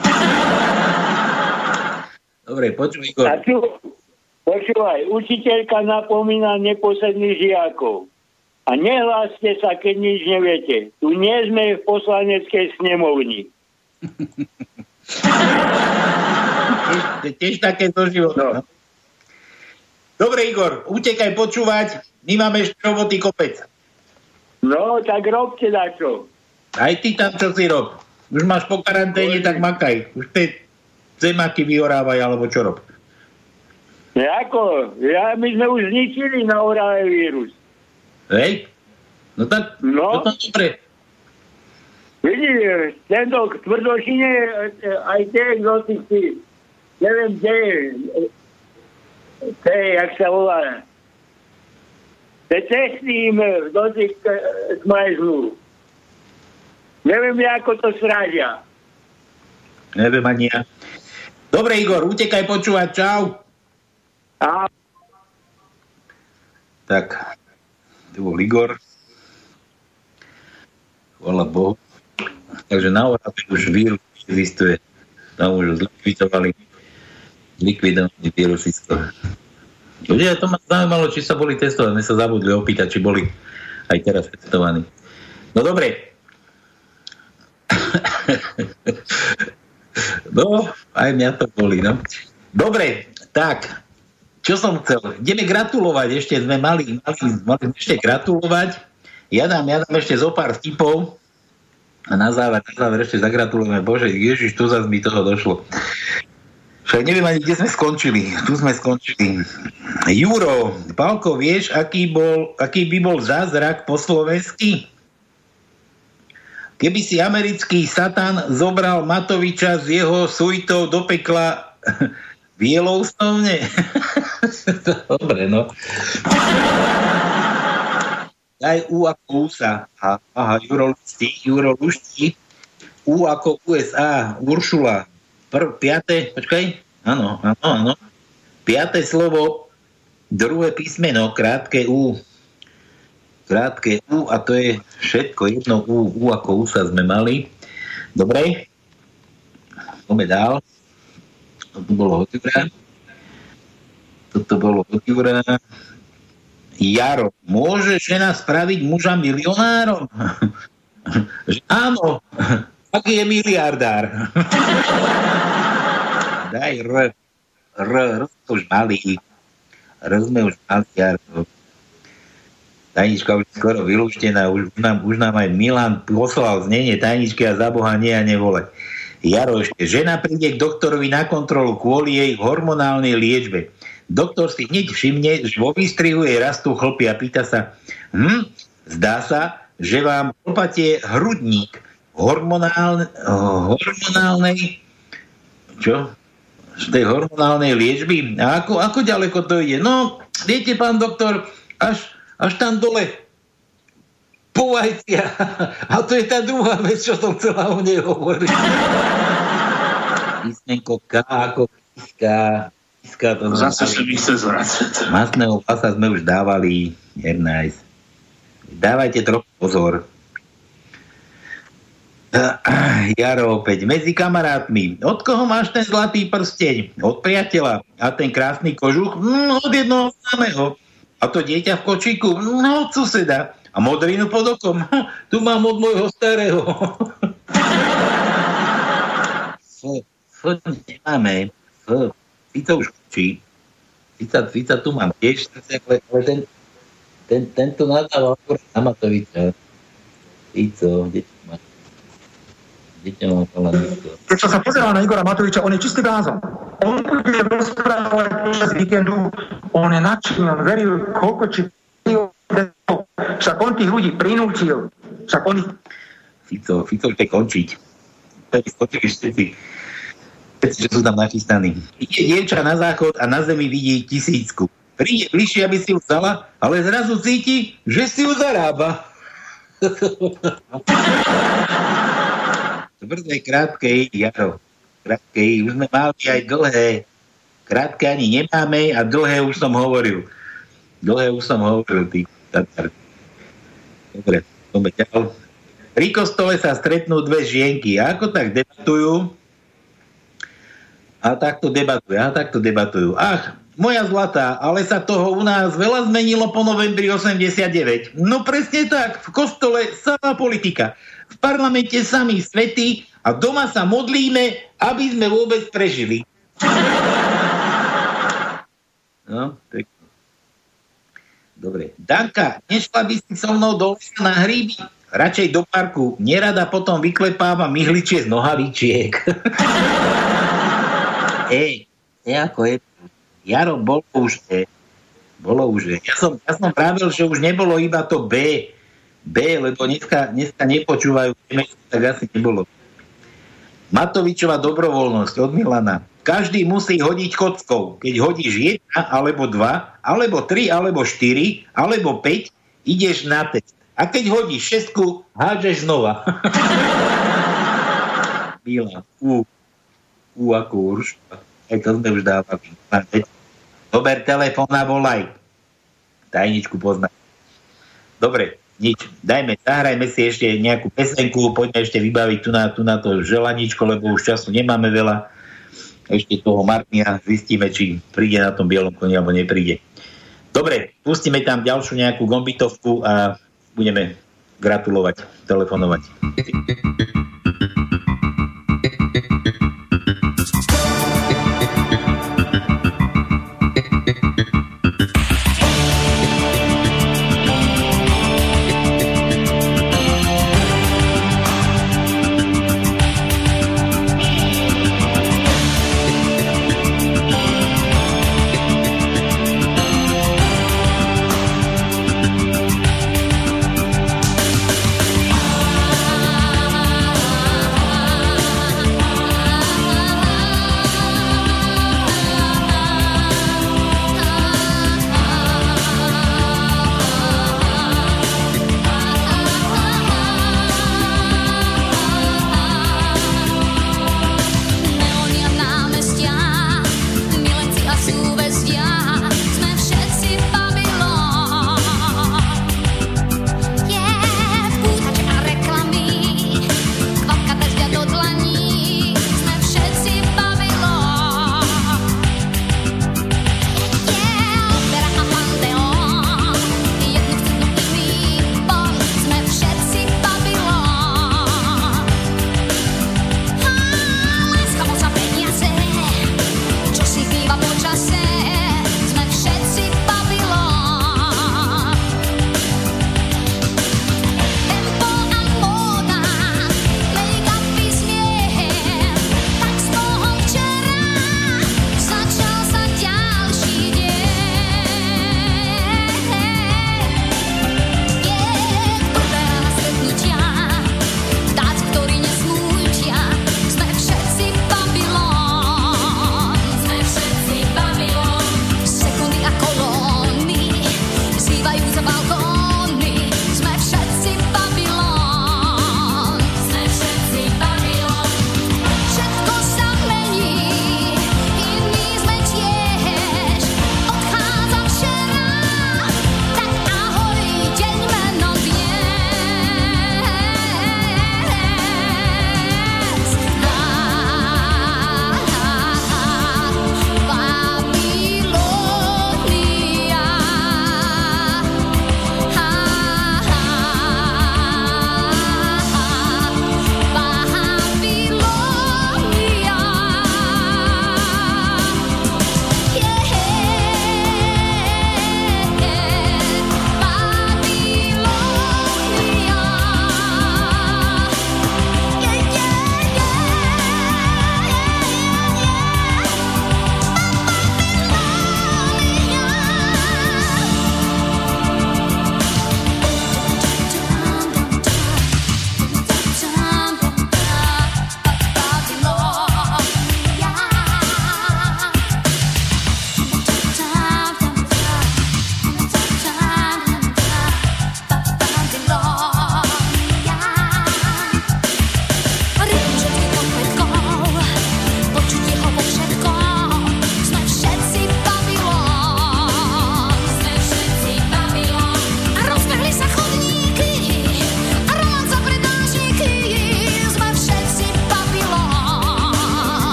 Dobre, počuj, Igor. A tu, počúvaj, učiteľka napomína neposedných žiakov. A nehláste sa, keď nič neviete. Tu nie sme v poslaneckej snemovni. Je tiež také do života. No. Dobre, Igor, utekaj počúvať. My máme ešte roboty kopec. No, tak robte dačo. Aj ty tam čo si rob. Už máš po karanténe, tak makaj. Už tie zemaky vyorávaj, alebo čo rob. Ako? Ja, my sme už zničili na Orave vírus. Hej? No tak, no. potom dobre. Vidíš, tento tvrdošine, e, aj tie exotici, neviem, kde je, to je, jak sa volá, tie cesty im do tých e, smajzlú. Neviem, ako to srážia. Neviem ani ja. Dobre, Igor, utekaj počúvať. Čau. A... Tak, tu bol Igor. Chvala Bohu. Takže na Orave už vírus existuje. Tam už zlikvidovali likvidovaný vírusisko. Ľudia, to ma zaujímalo, či sa boli testovať. My sa zabudli opýtať, či boli aj teraz testovaní. No dobre. no, aj mňa to boli, no. Dobre, tak, čo som chcel? Ideme gratulovať, ešte sme mali, mali, mali ešte gratulovať. Ja dám, ja dám ešte zo pár vtipov a na záver, na záver ešte zagratulujeme. Bože, Ježiš, tu zase mi toho došlo. Však neviem ani, kde sme skončili. Tu sme skončili. Juro, Pálko, vieš, aký, bol, aký by bol zázrak po slovensky? Keby si americký satan zobral Matoviča z jeho suitou do pekla v Yellowstone? Dobre, no. Daj U ako USA. Aha, Juro Lušti, Juro Lušti. U ako USA, Uršula. Prv, piaté, počkaj. Áno, áno, áno. Piaté slovo, druhé písmeno, krátke U. Krátke U a to je všetko. Jedno U, U ako USA sme mali. Dobre. Poďme dál. Toto bolo od Jura. Toto bolo od Jura. Jaro, môže žena spraviť muža milionárom? Áno, ak je miliardár. Daj R. R, R už malý. R sme už mali, Jaro. Tajnička už skoro vylúštená, už nám, už nám aj Milan poslal znenie tajničky a za Boha nie a nevolať. Jaro ešte, žena príde k doktorovi na kontrolu kvôli jej hormonálnej liečbe. Doktor si hneď všimne, že vo výstrihu jej rastú chlpy a pýta sa, hm, zdá sa, že vám chlpatie hrudník hormonálne, hormonálnej čo? Z tej hormonálnej liečby. A ako, ako ďaleko to ide? No, viete, pán doktor, až, až tam dole po vajcia. A to je tá druhá vec, čo som chcela o nej hovoriť. Písmenko K ako Kiska. To Zase sa mi chce zvracať. Masného pasa sme už dávali. Nice. Dávajte trochu pozor. Jaro opäť. Medzi kamarátmi. Od koho máš ten zlatý prsteň? Od priateľa. A ten krásny kožuch? No, od jednoho samého. A to dieťa v kočíku? No, od suseda. A modrinu pod okom? Tu mám od môjho starého. F, nemáme. F. Fico už učí. Fica, Fica tu mám tiež, ale, ale ten, ten, tento nadáva na Matoviča. Fico, kde tu má? Keď som sa pozeral na Igora Matoviča, on je čistý blázon. On bude rozprávať počas víkendu, on je nadšený, on veril, koľko či však on tých ľudí prinútil. Však on. Fico, Fico chce končiť. Skočili všetci že sú tam nachystaní. Ide dievča na záchod a na zemi vidí tisícku. Príde bližšie, aby si ju vzala, ale zrazu cíti, že si ju zarába. Tvrdé, krátke, Jaro. Krátke, už sme mali aj dlhé. Krátke ani nemáme a dlhé už som hovoril. Dlhé už som hovoril, ty. Dobre, ďalej. Pri kostole sa stretnú dve žienky. A ako tak debatujú, a takto debatujú, a takto debatujú. Ach, moja zlatá, ale sa toho u nás veľa zmenilo po novembri 89. No presne tak, v kostole samá politika. V parlamente sami svety a doma sa modlíme, aby sme vôbec prežili. No, tak. Dobre. Danka, nešla by si so mnou do na hríby? Radšej do parku. Nerada potom vyklepáva myhličie z nohavičiek. E, E ako je. Jaro, bolo už E. Bolo už E. Ja som, ja som pravil, že už nebolo iba to B. B, lebo dneska, dneska nepočúvajú, tak asi nebolo. Matovičová dobrovoľnosť od Milana. Každý musí hodiť kockou. Keď hodíš jedna, alebo dva, alebo tri, alebo štyri, alebo päť, ideš na test. A keď hodíš šestku, hádžeš znova. Milan, U. U ako Urška. Aj to sme už dávali. Zober telefón a volaj. Tajničku pozná. Dobre, nič. Dajme, zahrajme si ešte nejakú pesenku, poďme ešte vybaviť tu na, tu na to želaničko, lebo už času nemáme veľa. Ešte toho Martina zistíme, či príde na tom bielom koni alebo nepríde. Dobre, pustíme tam ďalšiu nejakú gombitovku a budeme gratulovať, telefonovať.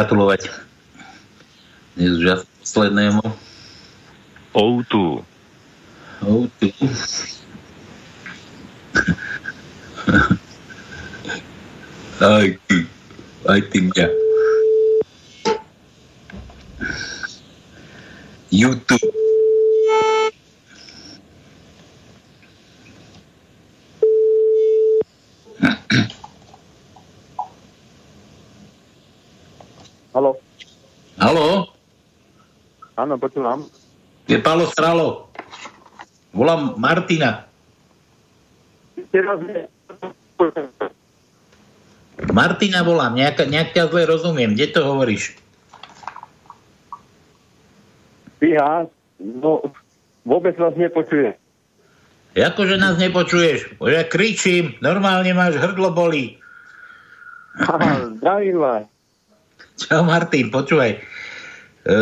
Gratulovať dnes už poslednému. O2. O2. aj aj ty mňa. YouTube. Halo. Halo? Áno, počúvam. Je Palo Stralo. Volám Martina. Martina volám, nejak, nejak ťa zle rozumiem. Kde to hovoríš? Fíha, no vôbec vás nepočuje. Jakože nás nepočuješ? Ja kričím, normálne máš hrdlo bolí. Zdravím vás. Čau Martin, počúvaj. E,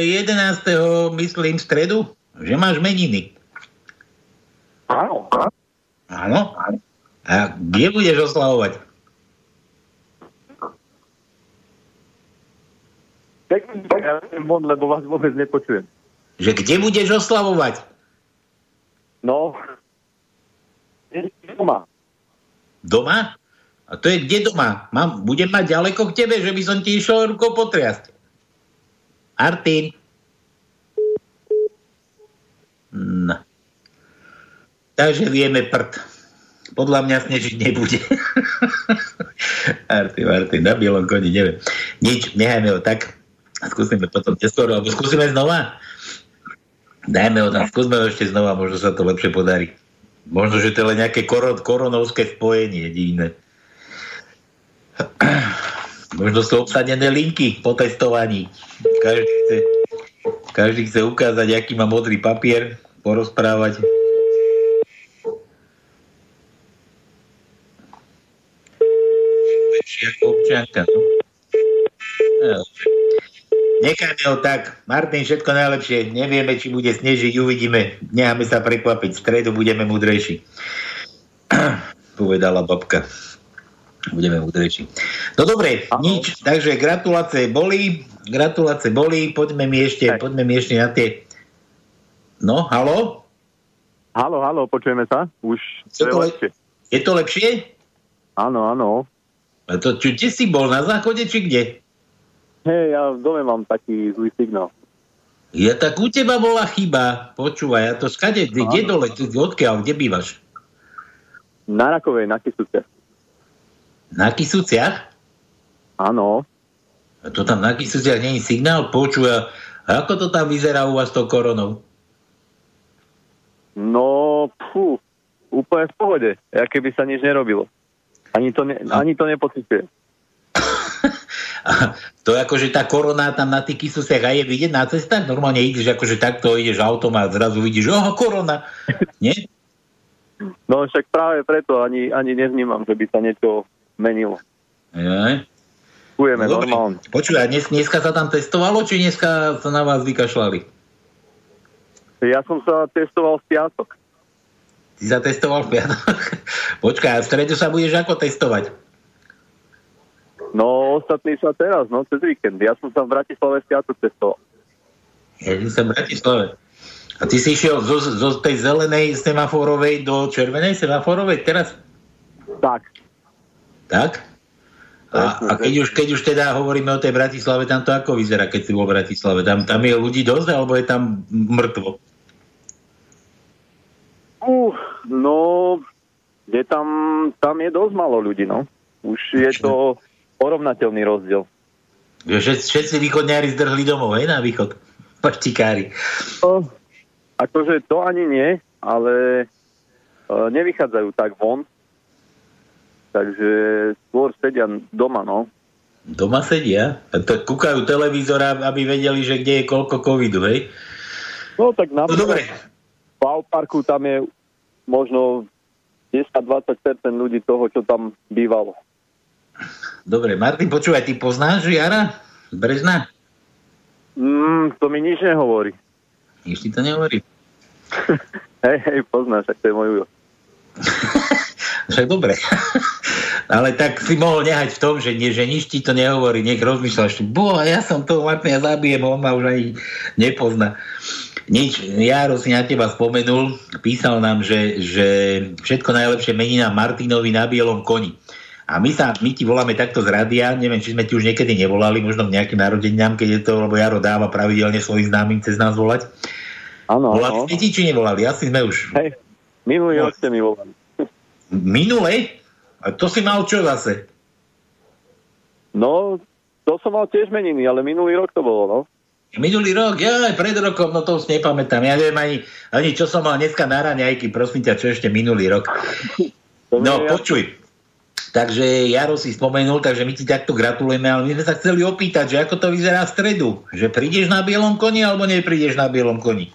11. myslím stredu, že máš meniny. Áno. Áno? A kde budeš oslavovať? Pekný ja von, lebo vás vôbec nepočujem. Že kde budeš oslavovať? No, doma. Doma? A to je kde doma? Mám, budem mať ďaleko k tebe, že by som ti išiel rukou potriasť. Artin. No. Takže vieme prd. Podľa mňa snežiť nebude. Artin, Martin, na bielom koni, neviem. Nič, nechajme ho tak. Skúsime potom neskôr, alebo skúsime znova. Dajme ho tam, skúsme ho ešte znova, možno sa to lepšie podarí. Možno, že to je len nejaké koron, koronovské spojenie jediné. Možno sú obsadené linky po testovaní. Každý chce, každý chce ukázať, aký má modrý papier, porozprávať. ako občianka. No. Nechajme ho tak. Martin, všetko najlepšie. Nevieme, či bude snežiť, uvidíme. Necháme sa prekvapiť. V stredu budeme múdrejší. Povedala babka. Budeme múdrejší. No dobre, nič. Takže gratulácie boli. Gratulácie boli. Poďme mi ešte, Aj. poďme mi ešte na tie... No, halo? Halo, halo, počujeme sa? Už je to lepšie. Je to lepšie? Áno, áno. A to, čo, kde si bol? Na záchode, či kde? Hej, ja v dome mám taký zlý signál. Ja tak u teba bola chyba. Počúvaj, ja to skade, kde, kde dole, odkiaľ, kde bývaš? Na Rakovej, na Kisúciach. Na Kisúciach? Áno. To tam na Kisúciach je signál? Počúvaj, a ako to tam vyzerá u vás tou koronou? No, pfú, úplne v pohode. Ja keby sa nič nerobilo. Ani to, ne, ani to nepocituje. to je ako, že tá korona tam na tých kysusiach aj je vidieť na cestách? Normálne ideš akože takto, ideš autom a zrazu vidíš, oho, korona. Nie? No však práve preto ani, ani nevnímam, že by sa niečo menilo. Je? Kujeme no, normálne. Počuj, a dnes, dneska sa tam testovalo, či dneska sa na vás vykašľali? Ja som sa testoval v piatok. Si sa testoval v piatok? Počkaj, a v stredu sa budeš ako testovať? No, ostatní sa teraz, no, cez víkend. Ja som sa v Bratislave v piatok testoval. Ja som v Bratislave. A ty si išiel zo, zo tej zelenej semaforovej do červenej semaforovej teraz? Tak. Tak? A, a keď, už, keď už teda hovoríme o tej Bratislave, tam to ako vyzerá, keď si bol v Bratislave? Tam, tam je ľudí dosť, alebo je tam mŕtvo? Uh, no, je tam, tam je dosť malo ľudí, no. Už je to porovnateľný rozdiel. Že všetci východňári zdrhli domov, hej, na východ? Paštikári. No, akože to ani nie, ale e, nevychádzajú tak von. Takže skôr sedia doma, no. Doma sedia? To kúkajú televízor, aby vedeli, že kde je koľko covidu, hej? No tak na no, dobre. v parku tam je možno 10-20% ľudí toho, čo tam bývalo. Dobre, Martin, počúvaj, ty poznáš Jara Brežna? Mm, to mi nič nehovorí. Nič ti to nehovorí? hej, hej, poznáš, ak to je môj Však dobre. Ale tak si mohol nehať v tom, že, nie, že nič ti to nehovorí, nech rozmýšľaš, boha, ja som toho Martina zabijem, on ma už ani nepozná. Nič, Jaro si na teba spomenul, písal nám, že, že všetko najlepšie mení na Martinovi na bielom koni. A my, sa, my ti voláme takto z rádia, neviem, či sme ti už niekedy nevolali, možno k nejakým narodeniam, keď je to, lebo Jaro dáva pravidelne svojich známym cez nás volať. Áno, Volali ste ti, či nevolali? Asi sme už. Hej, minulý rok ste mi volali. Minulé? A to si mal čo zase? No, to som mal tiež meniny, ale minulý rok to bolo, no. Minulý rok, ja aj pred rokom, no to už nepamätám. Ja neviem ani, ani čo som mal dneska na raňajky, prosím ťa, čo ešte minulý rok. No, počuj. Takže Jaro si spomenul, takže my ti takto gratulujeme, ale my sme sa chceli opýtať, že ako to vyzerá v stredu. Že prídeš na bielom koni, alebo neprídeš na bielom koni?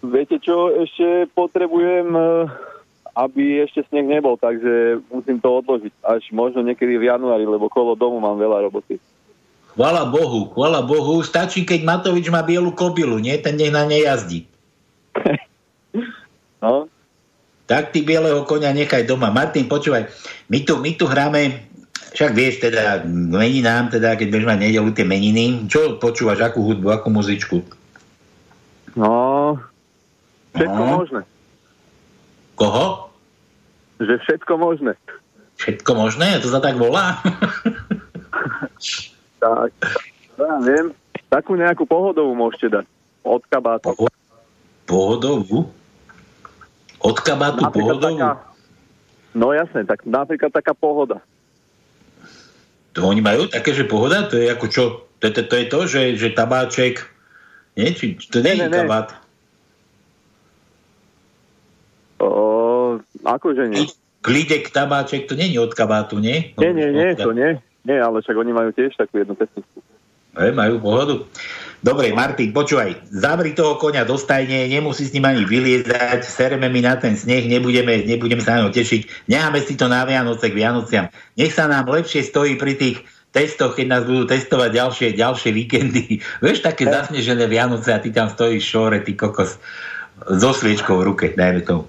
Viete čo, ešte potrebujem, eh, aby ešte sneh nebol, takže musím to odložiť až možno niekedy v januári, lebo kolo domu mám veľa roboty. Chvala Bohu, chvala Bohu. Stačí, keď Matovič má bielu kobilu, nie? Ten nech na nej jazdí. no? Tak ty bieleho konia nechaj doma. Martin, počúvaj, my tu, my tu hráme, však vieš teda, meninám, teda, keď budeš mať nedelu tie meniny, čo počúvaš, akú hudbu, akú muzičku? No, všetko No. možné. Koho? Že všetko možné. Všetko možné? To sa tak volá? Tak, ja viem. Takú nejakú pohodovú môžete dať. Od kabátu. Pohodovú? Od kabátu Napríklad pohodovú? Taká, no jasne, tak napríklad taká pohoda. To oni majú také, že pohoda? To je ako čo? To, to, to je to, že, že tabáček... Nie? Či, to nie, ne, ne. kabát. O, akože nie. Klidek, tabáček, to je od kabátu, nie? Nie, nie, nie, to nie. Nie, ale však oni majú tiež takú jednu pesničku. E, majú pohodu. Dobre, Martin, počúvaj, zavri toho konia do stajne, nemusí s ním ani vyliezať, sereme mi na ten sneh, nebudeme, nebudeme sa na ňo tešiť, necháme si to na Vianoce k Vianociam. Nech sa nám lepšie stojí pri tých testoch, keď nás budú testovať ďalšie, ďalšie víkendy. Vieš, také zasnežené Vianoce a ty tam stojíš šore, ty kokos, so sviečkou v ruke, dajme tomu.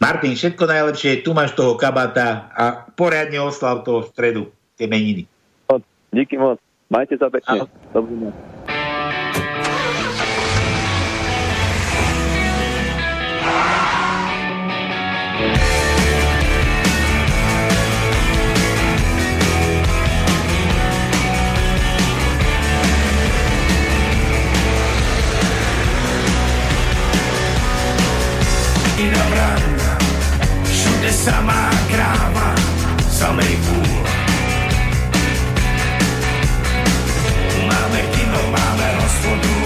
Martin, všetko najlepšie, tu máš toho kabáta a poriadne oslav toho v stredu, tie meniny. Díky moc. Majte sa pekne. Dobrý deň. I na vrana, všude samá kráva, samej půl. Máme kino, máme hospodu,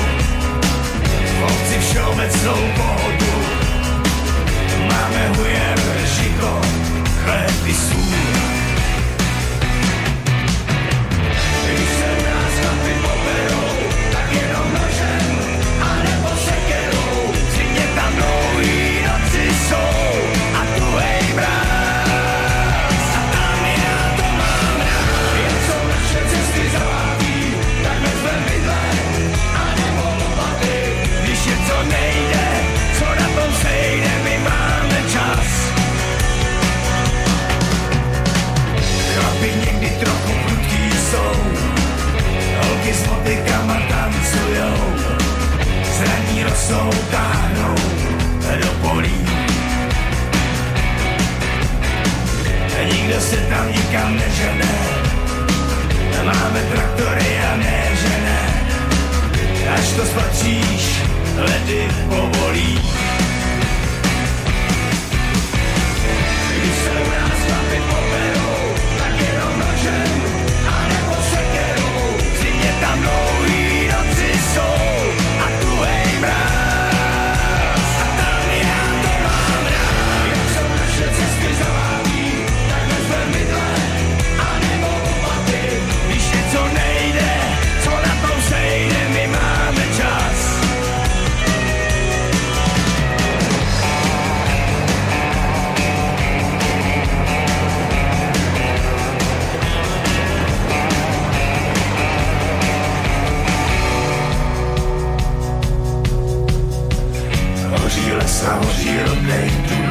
v obci všeobecnou pohodu. Máme hujer, žito, chléb i motykama tancujou, zraní rosou, táhnou do polí. Nikdo se tam nikam nežene, máme traktory a ne až to spatříš, ledy povolí. know. Rodnej dům,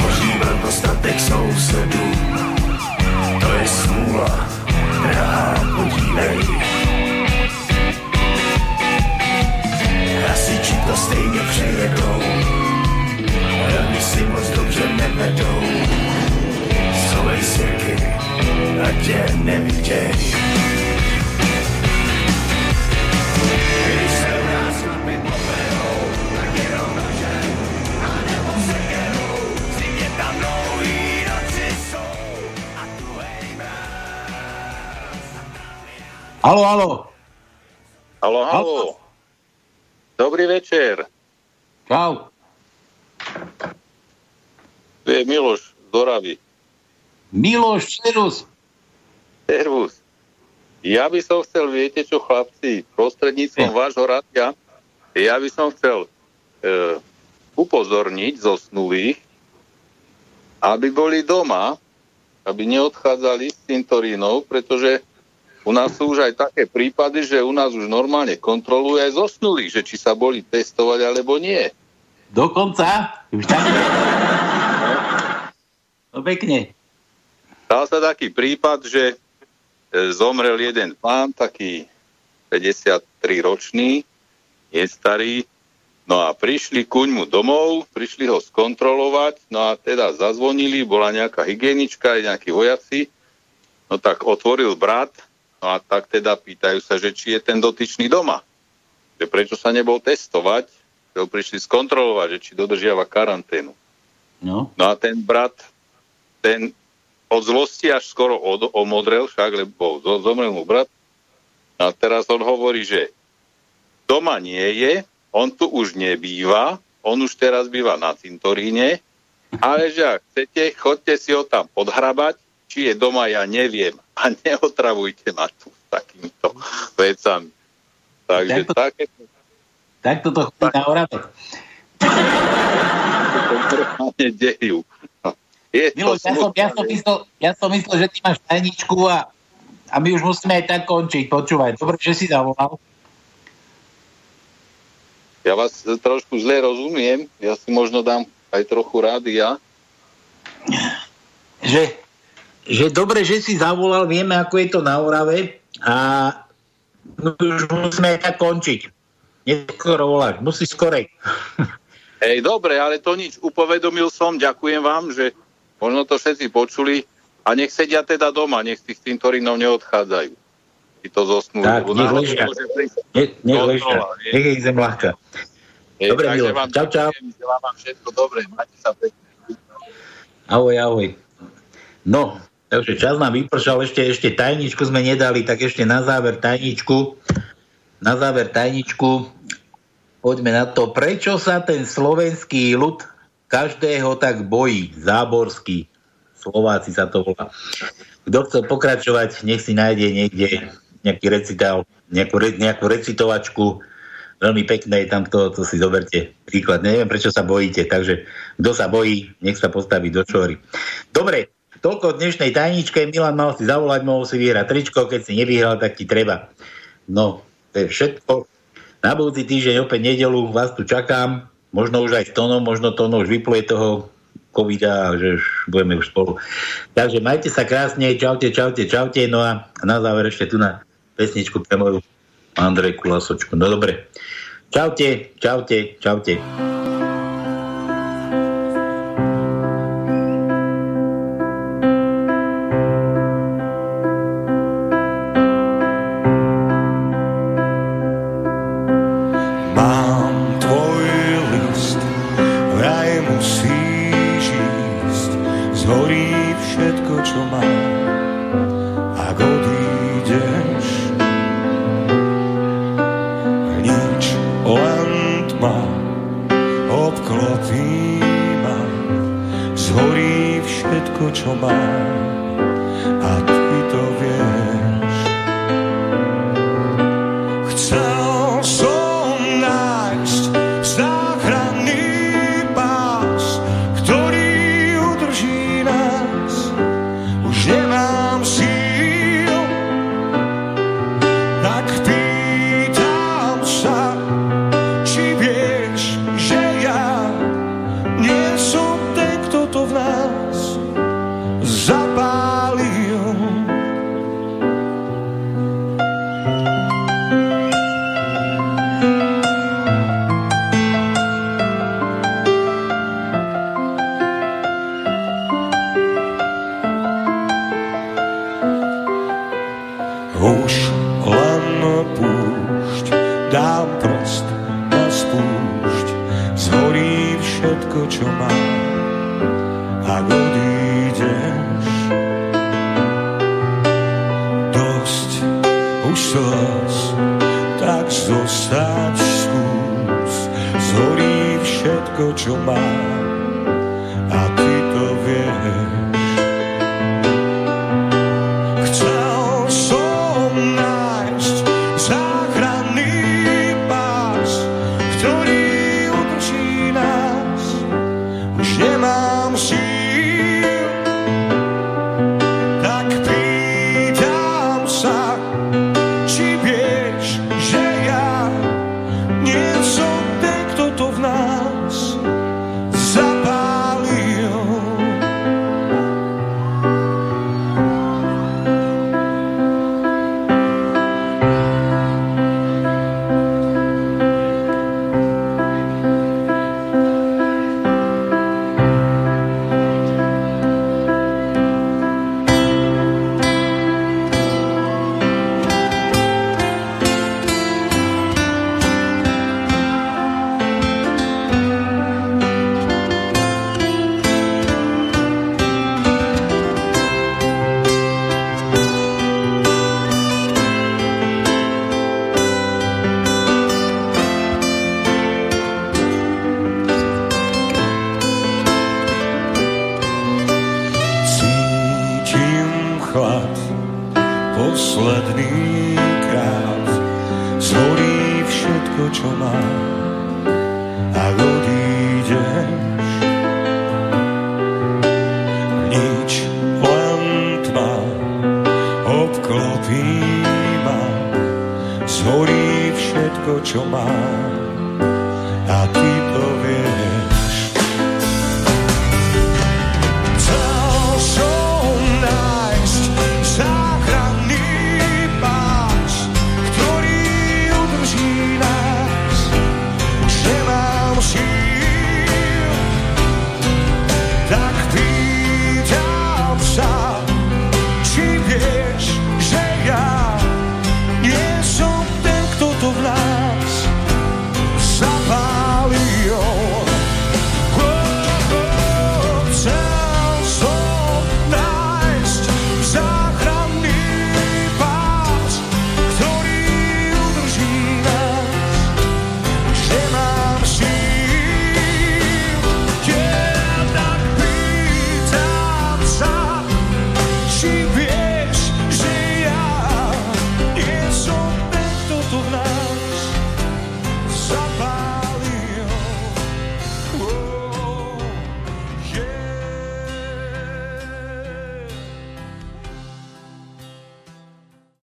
hoří nedostatek sousedů. To je smůla, drahá, podívej. Hasiči to stejně přejedou, Rady si moc dobře nevedou. Schovej sirky, ať tě neviděj. Halo, halo. Halo, halo. Dobrý večer. Čau. Tu je Miloš z Doravy. Miloš, servus. Servus. Ja by som chcel, viete čo, chlapci, prostredníctvom vášho rádia, ja by som chcel e, upozorniť zosnulých, aby boli doma, aby neodchádzali z cintorínov, pretože u nás sú už aj také prípady, že u nás už normálne kontrolujú aj zosnulých, že či sa boli testovať alebo nie. Dokonca? Už tak? No pekne. Stal sa taký prípad, že e, zomrel jeden pán, taký 53-ročný, je starý, no a prišli kuň mu domov, prišli ho skontrolovať, no a teda zazvonili, bola nejaká hygienička, aj nejakí vojaci, no tak otvoril brat, no a tak teda pýtajú sa, že či je ten dotyčný doma. Že prečo sa nebol testovať, že ho prišli skontrolovať, že či dodržiava karanténu. No. No a ten brat, ten od zlosti až skoro od, omodrel, však, lebo zo- zomrel mu brat. A teraz on hovorí, že doma nie je, on tu už nebýva, on už teraz býva na cintoríne, ale že ak chcete, chodte si ho tam podhrabať, či je doma, ja neviem. A neotravujte ma tu s takýmito vecami. Takže Takto- také Tak chodí na dejú. Je to Miloš, ja som, ja, som myslel, ja som myslel, že ty máš tajničku a, a my už musíme aj tak končiť. Počúvaj, dobre, že si zavolal. Ja vás trošku zle rozumiem, ja si možno dám aj trochu rádia. Že, že dobre, že si zavolal, vieme, ako je to na Orave a už musíme tak končiť. Neskoro voláš, musíš skorej. Hej, dobre, ale to nič, upovedomil som, ďakujem vám, že možno to všetci počuli a nech sedia teda doma, nech tých cintorínov neodchádzajú. Tí to zosnú. Tak, nech ležia. nech ležia. Nech ich zem ľahká. Dobre, vám čau, čau. želám vám všetko dobré, majte sa pekne. Ahoj, ahoj. No, takže čas nám vypršal, ešte, ešte tajničku sme nedali, tak ešte na záver tajničku. Na záver tajničku. Poďme na to. Prečo sa ten slovenský ľud každého tak bojí? Záborský. Slováci sa to volá. Kto chcel pokračovať, nech si nájde niekde nejaký recitál, nejakú, nejakú recitovačku. Veľmi pekné je tam to, to si zoberte príklad. Neviem, prečo sa bojíte, takže kto sa bojí, nech sa postaví do čory. Dobre, toľko dnešnej tajničke. Milan mal si zavolať, mohol si vyhrať tričko, keď si nevyhral, tak ti treba. No, to je všetko. Na budúci týždeň opäť nedelu vás tu čakám. Možno už aj s Tonom, možno Tono už vypluje toho covida, že už budeme už spolu. Takže majte sa krásne, čaute, čaute, čaute. No a na záver ešte tu na pesničku pre moju Andrejku Lasočku. No dobre. Čaute, čaute, čaute.